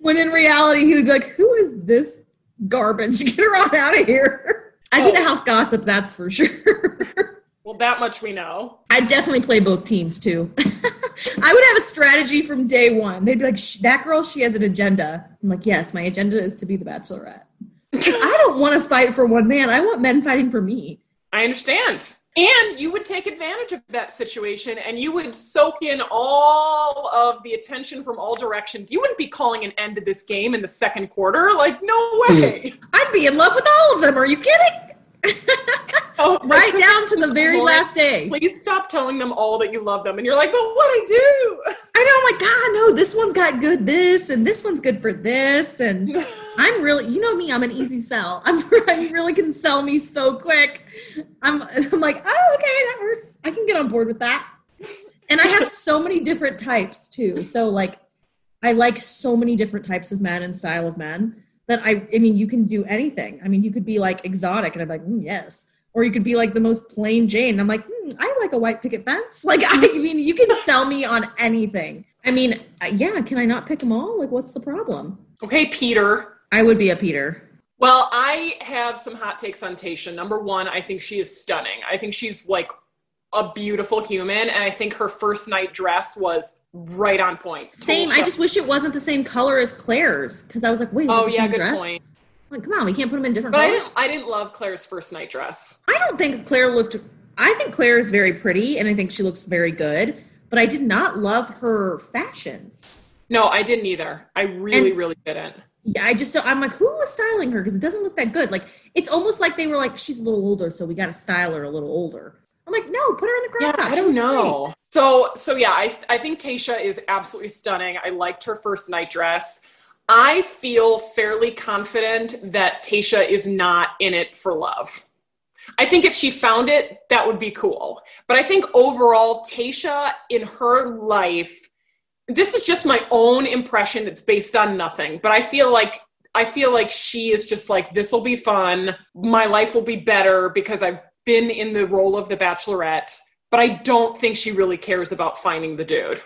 when in reality, he would be like, who is this garbage? Get her on out of here. I'd be the oh. house gossip, that's for sure. Well, that much we know. I'd definitely play both teams too. I would have a strategy from day one. They'd be like, that girl, she has an agenda. I'm like, yes, my agenda is to be the bachelorette. I don't want to fight for one man. I want men fighting for me. I understand. And you would take advantage of that situation and you would soak in all of the attention from all directions. You wouldn't be calling an end to this game in the second quarter. Like, no hmm. way. I'd be in love with all of them. Are you kidding? Oh, right down to the very Lauren, last day. Please stop telling them all that you love them. And you're like, but what I do? I know, I'm like, God, no, this one's got good this, and this one's good for this. And I'm really, you know me, I'm an easy sell. I'm, I really can sell me so quick. I'm, I'm like, oh, okay, that works. I can get on board with that. And I have so many different types too. So, like, I like so many different types of men and style of men that I, I mean, you can do anything. I mean, you could be like exotic, and I'm like, mm, yes or you could be like the most plain Jane. I'm like, hmm, I like a white picket fence. Like, I mean, you can sell me on anything. I mean, uh, yeah, can I not pick them all? Like, what's the problem? Okay, Peter. I would be a Peter. Well, I have some hot takes on Tayshia. Number one, I think she is stunning. I think she's like a beautiful human, and I think her first night dress was right on point. Same. I just wish it wasn't the same color as Claire's because I was like, wait. oh yeah, good dress? point. Like, come on, we can't put them in different But I colors. didn't. I didn't love Claire's first night dress. I don't think Claire looked. I think Claire is very pretty, and I think she looks very good. But I did not love her fashions. No, I didn't either. I really, And- really didn't. Yeah, I just don't. I'm like, who was styling her? Because it doesn't look that good. Like, it's almost like they were like, she's a little older, so we got to style her a little older. I'm like, no, put her in the crop Yeah, top. I She don't know. great. So, so yeah, I I think Tayshia is absolutely stunning. I liked her first night dress. I feel fairly confident that Tayshia is not in it for love. I think if she found it, that would be cool. But I think overall, Tayshia in her life, this is just my own impression. It's based on nothing, but I feel like I feel like she is just like this will be fun. My life will be better because I've been in the role of the bachelorette. But I don't think she really cares about finding the dude.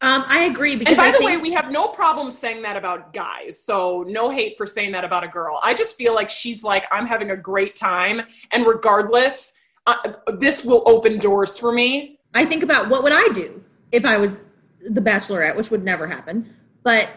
Um, I agree because And by I the think, way, we have no problem saying that about guys. So no hate for saying that about a girl. I just feel like she's like, I'm having a great time. And regardless, uh, this will open doors for me. I think about what would I do if I was the Bachelorette, which would never happen. But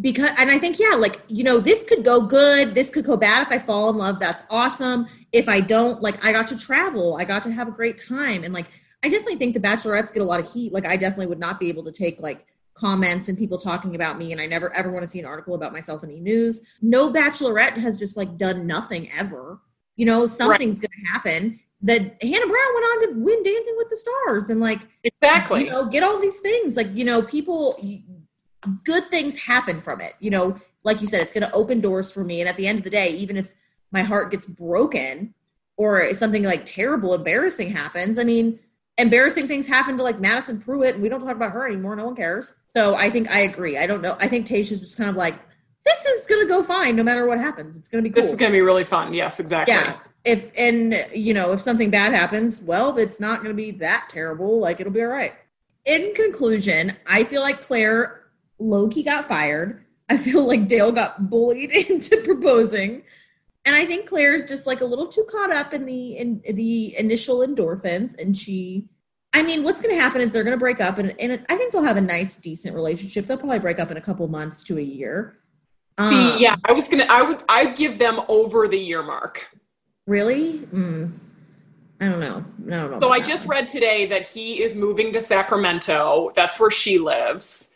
because, and I think, yeah, like, you know, this could go good. This could go bad. If I fall in love, that's awesome. If I don't, like, I got to travel. I got to have a great time. And like, I definitely think the Bachelorettes get a lot of heat. Like, I definitely would not be able to take like comments and people talking about me. And I never ever want to see an article about myself in e news. No Bachelorette has just like done nothing ever. You know, something's going to happen. That Hannah Brown went on to win Dancing with the Stars and like Exactly. you know get all these things like you know people good things happen from it. You know like you said it's going to open doors for me and at the end of the day even if my heart gets broken or something like terrible embarrassing happens i mean embarrassing things happen to like madison prewett and we don't talk about her anymore no one cares. So i think i agree. I don't know i think tayshia's just kind of like this is going to go fine no matter what happens. It's going to be cool This is going to be really fun. Yes, exactly. yeah. If and you know if something bad happens well it's not going to be that terrible. Like it'll be all right. In conclusion i feel like claire loki got fired i feel like dale got bullied into proposing and i think claire's just like a little too caught up in the in the initial endorphins and she i mean what's going to happen is they're going to break up and, and i think they'll have a nice decent relationship they'll probably break up in a couple months to a year Um, yeah, I was gonna. I would. I'd give them over the year mark. really mm, i don't know i don't know So I just one. read today that he is moving to Sacramento. That's where she lives.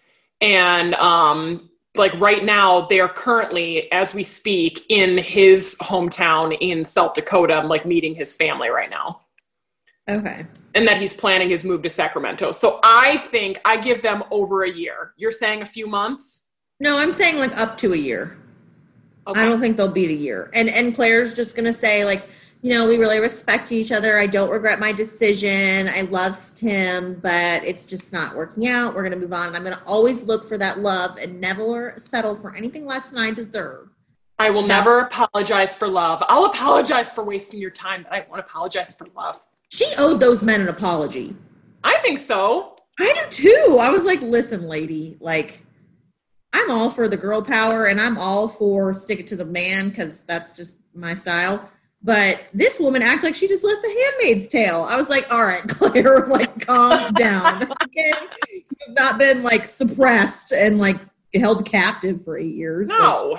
And um like right now they are currently as we speak in his hometown in South Dakota i'm like meeting his family right now. Okay. and that he's planning his move to Sacramento. So I think I give them over a year. You're saying a few months? No, I'm saying like up to a year. Okay. I don't think they'll beat a year. And and Claire's just gonna say like, you know, we really respect each other. I don't regret my decision. I loved him, but it's just not working out. We're gonna move on. And I'm gonna always look for that love and never settle for anything less than I deserve. I will That's- never apologize for love. I'll apologize for wasting your time, but I won't apologize for love. She owed those men an apology. I think so. I do too. I was like, listen, lady, like, I'm all for the girl power and I'm all for stick it to the man because that's just my style. But this woman acted like she just left the handmaid's tale. I was like, all right, Claire, like, calm down. Okay. You've not been like suppressed and like held captive for eight years. No.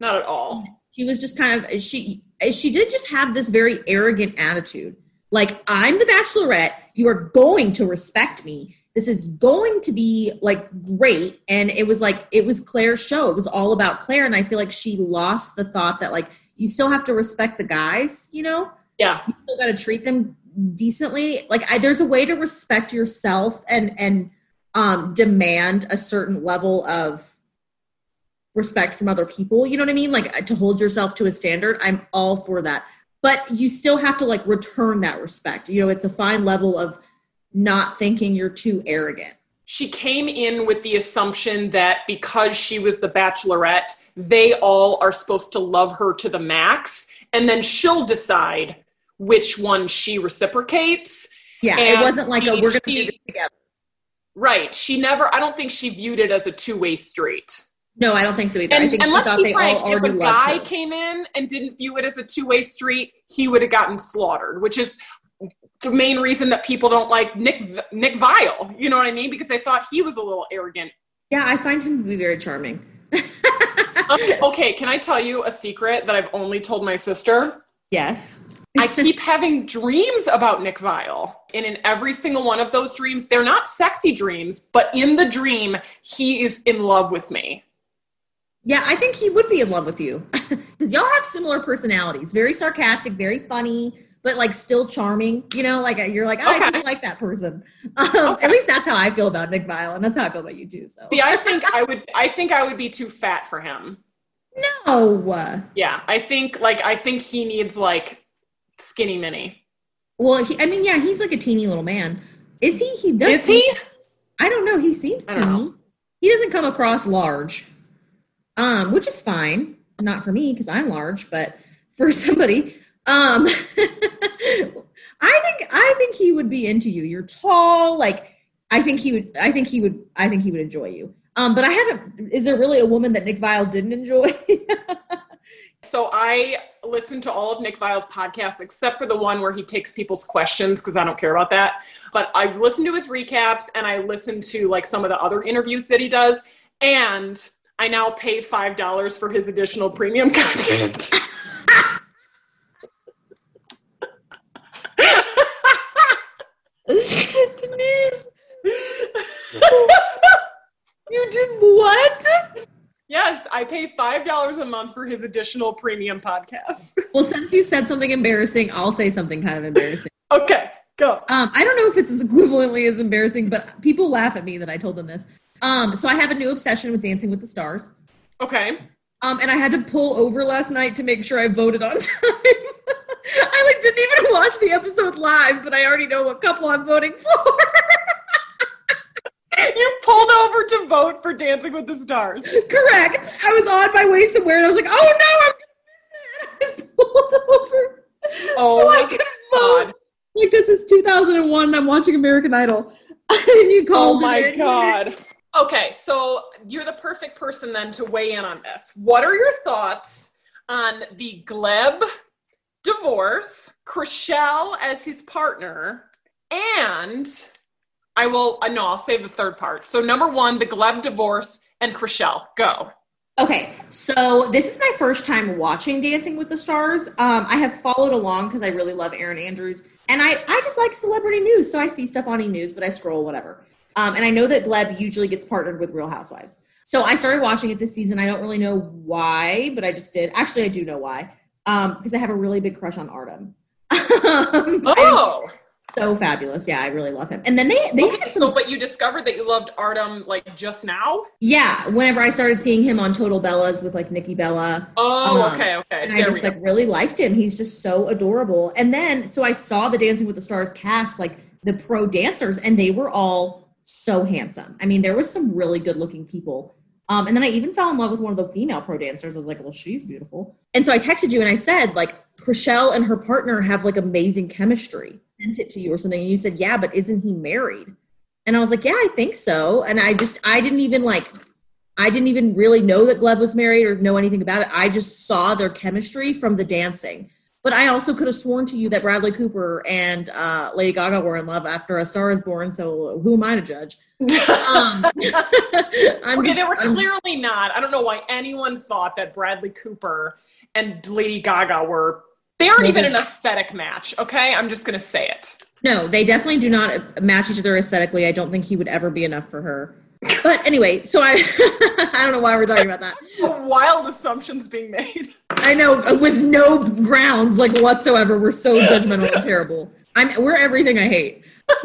Not at all. she was just kind of she she did just have this very arrogant attitude like i'm the bachelorette you are going to respect me this is going to be like great and it was like it was claire's show it was all about claire and i feel like she lost the thought that like you still have to respect the guys you know? Yeah. you still got to treat them decently. Like I, there's a way to respect yourself and and um demand a certain level of respect from other people you know what i mean? Like to hold yourself to a standard i'm all for that. But you still have to like return that respect. You know it's a fine level of not thinking you're too arrogant. She came in with the assumption that because she was the bachelorette, they all are supposed to love her to the max, and then she'll decide which one she reciprocates. yeah And it wasn't like oh, a we're gonna she- do this together Right. She never, I don't think she viewed it as a two way street. no i don't think so either i think and she thought they frank, all if a guy her came in and didn't view it as a two way street, he would have gotten slaughtered, which is the main reason that people don't like Nick Nick Viall. You know what I mean? Because they thought he was a little arrogant. yeah i find him to be very charming okay, can I tell you a secret that I've only told my sister? yes I keep having dreams about Nick Viall. And in every single one of those dreams, they're not sexy dreams, but in the dream, he is in love with me. Yeah, I think he would be in love with you because y'all have similar personalities. Very sarcastic, very funny, but like still charming. You know, like you're like, oh, I just like that person. Um, At least that's how I feel about Nick Viall, and that's how I feel about you too. So See, I think I would I think I would be too fat for him. no, Yeah, I think like I think he needs like skinny mini. well, he, I mean, yeah, he's like a teeny little man. Is he? He does. Is he? I don't know. He seems teeny. He doesn't come across large, um, which is fine. Not for me because I'm large, but for somebody, um, I think I think he would be into you. You're tall, like I think he would. I think he would. I think he would enjoy you. Um, but I haven't. Is there really a woman that Nick Viall didn't enjoy? So I listen to all of Nick Viall's podcasts except for the one where he takes people's questions because I don't care about that. But I listen to his recaps and I listen to like some of the other interviews that he does. And I now pay five dollars for his additional premium content. Denise, you did what? yes, I pay five dollars a month for his additional premium podcast. Well, since you said something embarrassing, I'll say something kind of embarrassing. okay, go. Um, I don't know if it's as equivalently as embarrassing, but people laugh at me that I told them this. Um, so I have a new obsession with Dancing with the Stars. Okay. Um, and I had to pull over last night to make sure I voted on time. I like didn't even watch the episode live, but I already know what couple I'm voting for. You pulled over to vote for Dancing with the Stars. Correct. I was on my way somewhere and I was like, oh no, I'm gonna miss it. I pulled over. Oh, so I could vote. Like this is 2001 and I'm watching American Idol. and you oh called Oh my it god. Okay, so you're the perfect person then to weigh in on this. What are your thoughts on the Gleb divorce, Chrishell as his partner, and I will uh, no, I'll save the third part. So number one, the Gleb divorce and Chrishell. Go. Okay, so this is my first time watching Dancing with the Stars. Um, I have followed along because I really love Erin Andrews, and I I just like celebrity news, so I see stuff on E News, but I scroll whatever. Um, and I know that Gleb usually gets partnered with Real Housewives, so I started watching it this season. I don't really know why, but I just did. Actually, I do know why, um, because I have a really big crush on Artem. Um, Oh. So fabulous. Yeah, I really love him. And then they they Okay, had so some but you discovered that you loved Artem like just now? yeah, whenever I started seeing him on Total Bellas with like Nikki Bella. Oh, Um, okay, okay. and I just like really liked him. He's just so adorable. And then so I saw the Dancing with the Stars cast, like the pro dancers, and they were all so handsome. I mean, there was some really good looking people. Um, and then I even fell in love with one of the female pro dancers. I was like, well, she's beautiful. And so I texted you and I said, like, Chrishell and her partner have like amazing chemistry. Sent it to you or something. And you said, yeah, but isn't he married? And I was like, yeah, I think so. And I just, I didn't even like, I didn't even really know that Gleb was married or know anything about it. I just saw their chemistry from the dancing. But I also could have sworn to you that Bradley Cooper and uh, Lady Gaga were in love after A Star is Born. So who am I to judge? Um, I'm okay, just- they were I'm- clearly not. I don't know why anyone thought that Bradley Cooper and Lady Gaga were. They aren't even an aesthetic match. Okay, I'm just gonna say it. No, they definitely do not match each other aesthetically. I don't think he would ever be enough for her. But anyway, so I I don't know why we're talking about that. Wild assumptions being made. I know uh, with no grounds like whatsoever. We're so judgmental and terrible. I'm we're everything I hate.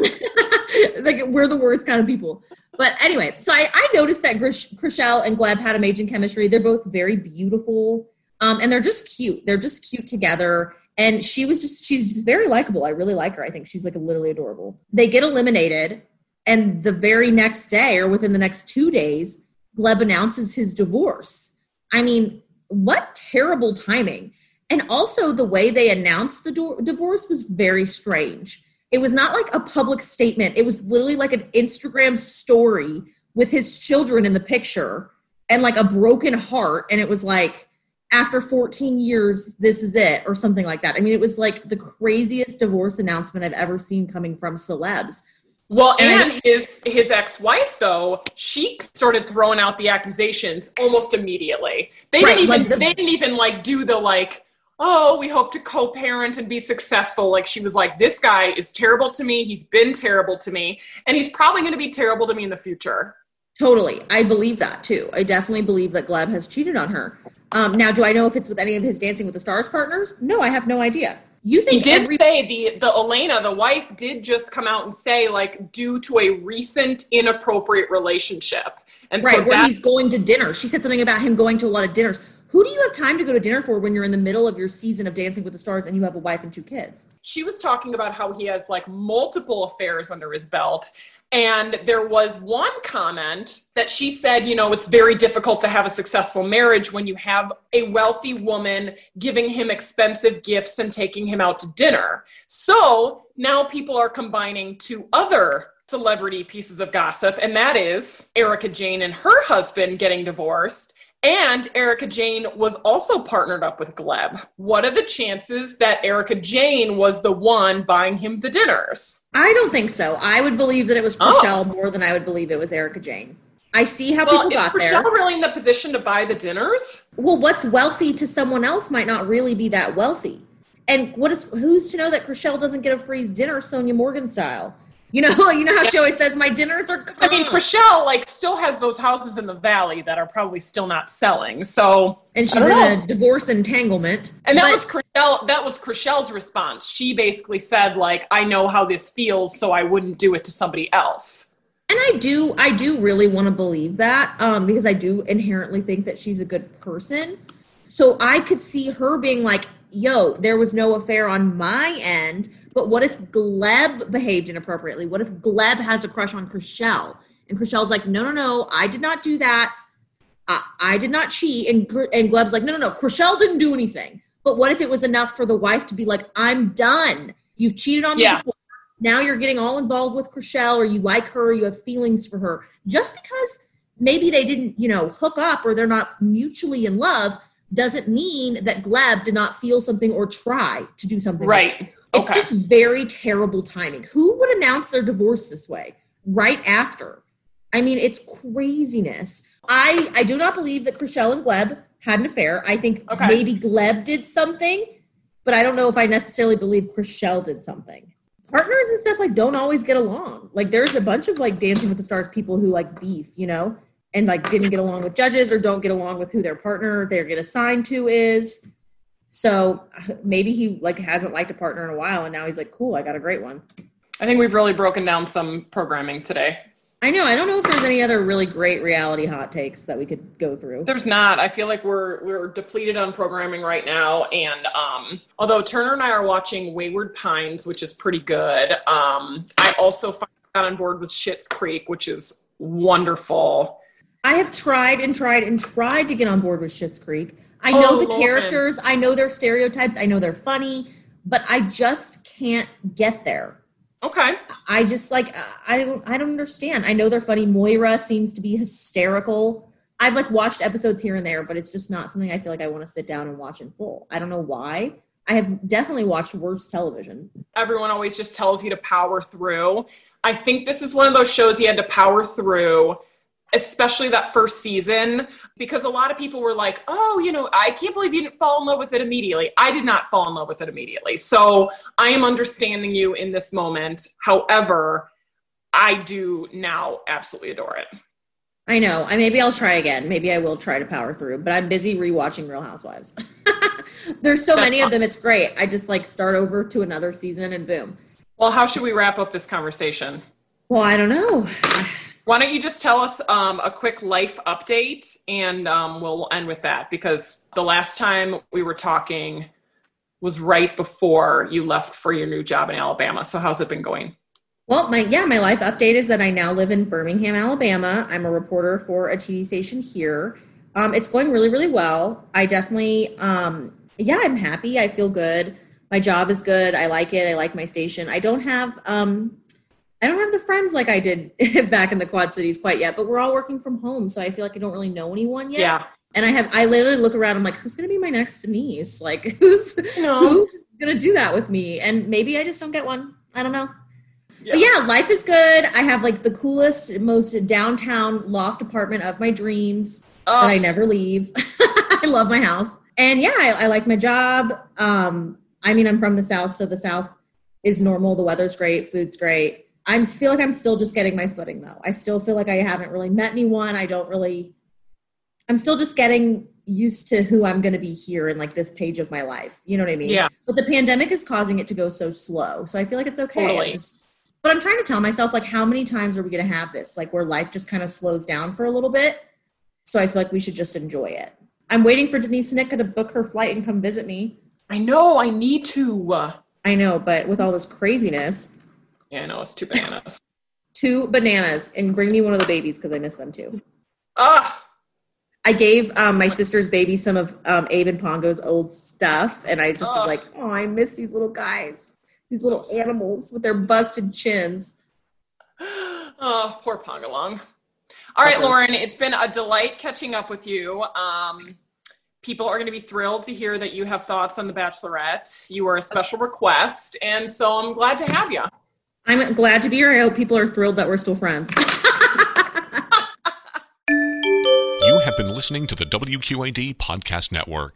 like we're the worst kind of people. But anyway, so I, I noticed that Grish, Chrishell and Gleb had amazing chemistry. They're both very beautiful, um, and they're just cute. They're just cute together. And she was just she's very likable. I really like her. I think she's like literally adorable. They get eliminated, and the very next day, or within the next two days, Gleb announces his divorce. I mean, what terrible timing. And also, the way they announced the do- divorce was very strange. It was not like a public statement, it was literally like an Instagram story with his children in the picture and like a broken heart. And it was like, after 14 years, this is it, or something like that. I mean, it was like the craziest divorce announcement I've ever seen coming from celebs. Well, And and his his ex wife though, she started throwing out the accusations almost immediately. They Right, didn't even like the- they didn't even like do the like, oh, we hope to co-parent and be successful. Like she was like, this guy is terrible to me. He's been terrible to me, and he's probably going to be terrible to me in the future. Totally. I believe that too. I definitely believe that Gleb has cheated on her. Um, now, do I know if it's with any of his Dancing with the Stars partners? No, I have no idea. You He did every say the the Elena, the wife, did just come out and say like due to a recent inappropriate relationship, and right so where that he's going to dinner? She said something about him going to a lot of dinners. Who do you have time to go to dinner for when you're in the middle of your season of Dancing with the Stars and you have a wife and two kids? she was talking about how he has like multiple affairs under his belt. And there was one comment that she said, you know, it's very difficult to have a successful marriage when you have a wealthy woman giving him expensive gifts and taking him out to dinner. So now people are combining two other celebrity pieces of gossip, and that is Erika Jayne and her husband getting divorced. And Erika Jayne was also partnered up with Gleb. What are the chances that Erika Jayne was the one buying him the dinners? I don't think so. I would believe that it was Oh. More than I would believe it was Erika Jayne. I see how Well, people is got there. Rochelle really in the position to buy the dinners? well, what's wealthy to someone else might not really be that wealthy. And what is who's to know that Chrishell doesn't get a free dinner Sonja Morgan style? You know, you know how she always says my dinners are I mean, coming." Rochelle like still has those houses in the valley that are probably still not selling. So and she's in know. a divorce entanglement. And that But- was Chrishell. That was Chrishell's response. She basically said, like, I know how this feels, so I wouldn't do it to somebody else. and I do I do really want to believe that um because I do inherently think that she's a good person. So I could see her being like, "Yo, there was no affair on my end, but what if Gleb behaved inappropriately? What if Gleb has a crush on Chrishell?" And Chrishell's like, "No, no, no, I did not do that. I, I did not cheat." And and Gleb's like, "No, no, no, Chrishell didn't do anything." But what if it was enough for the wife to be like, "I'm done. You've cheated on me Yeah. before now you're getting all involved with Chrishell or you like her or you have feelings for her just because maybe they didn't you know hook up or they're not mutually in love doesn't mean that gleb did not feel something or try to do something Right. It's Okay. just very terrible timing who would announce their divorce this way right after i mean it's craziness i i do not believe that Chrishell and gleb had an affair i think Okay. maybe gleb did something but i don't know if i necessarily believe Chrishell did something partners and stuff like don't always get along. Like there's a bunch of like Dancing with the Stars people who like beef, you know, and like didn't get along with judges or don't get along with who their partner they get assigned to is. So maybe he like hasn't liked a partner in a while, and now he's like, cool, I got a great one. I think we've really broken down some programming today. I know. I don't know if there's any other really great reality hot takes that we could go through. There's not. I feel like we're we're depleted on programming right now. And um, although Turner and I are watching Wayward Pines, which is pretty good, um, I also got on board with Schitt's Creek, which is wonderful. I have tried and tried and tried to get on board with Schitt's Creek. I know Oh, the Lauren. characters, I know their stereotypes, I know they're funny, but I just can't get there. Okay. I just like uh, I don't I don't understand. I know they're funny. Moira seems to be hysterical. I've like watched episodes here and there, but it's just not something I feel like I want to sit down and watch in full. I don't know why. I have definitely watched worse television. Everyone always just tells you to power through. I think this is one of those shows you had to power through, especially that first season, because a lot of people were like, oh, you know, I can't believe you didn't fall in love with it immediately. I did not fall in love with it immediately. So I am understanding you in this moment. However, I do now absolutely adore it. I know. I maybe I'll try again. Maybe I will try to power through, but I'm busy rewatching Real Housewives. There's so many of them. It's great. I just like start over to another season and boom. Well, how should we wrap up this conversation? Well, I don't know. Why don't you just tell us um, a quick life update and um, we'll end with that because the last time we were talking was right before you left for your new job in Alabama. So, how's it been going? Well, my yeah, my life update is that I now live in Birmingham, Alabama. I'm a reporter for a TV station here. Um, it's going really, really well. I definitely, um, yeah, I'm happy. I feel good. My job is good. I like it. I like my station. I don't have, um, I don't have the friends like I did back in the Quad Cities quite yet. But we're all working from home, so I feel like I don't really know anyone yet. Yeah. And I have, I literally look around. I'm like, who's gonna be my next niece? Like, who's No. who's gonna do that with me? And maybe I just don't get one. I don't know. But yeah, life is good. I have like the coolest, most downtown loft apartment of my dreams that I never leave. I love my house. And yeah, I, I like my job. Um, I mean, I'm from the South, so the South is normal. The weather's great, food's great. I feel like I'm still just getting my footing though. I still feel like I haven't really met anyone. I don't really, I'm still just getting used to who I'm going to be here in like this page of my life. You know what I mean? Yeah. But the pandemic is causing it to go so slow. So I feel like it's okay. I'm just- but I'm trying to tell myself, like, how many times are we going to have this? Like, where life just kind of slows down for a little bit. So I feel like we should just enjoy it. I'm waiting for Denise Hnytka to book her flight and come visit me. I know, I need to. I know, but with all this craziness, yeah, I know, it's two bananas. two bananas and bring me one of the babies because I miss them too. Ah, I gave um, my sister's baby some of um, Abe and Pongo's old stuff, and I just was like, oh, I miss these little guys, these little animals with their busted chins. oh, poor Pongalong. All right, Lauren, it's been a delight catching up with you. Um, people are going to be thrilled to hear that you have thoughts on The Bachelorette. You are a special request, and so I'm glad to have you. I'm glad to be here. I hope people are thrilled that we're still friends. You have been listening to the WQAD Podcast Network.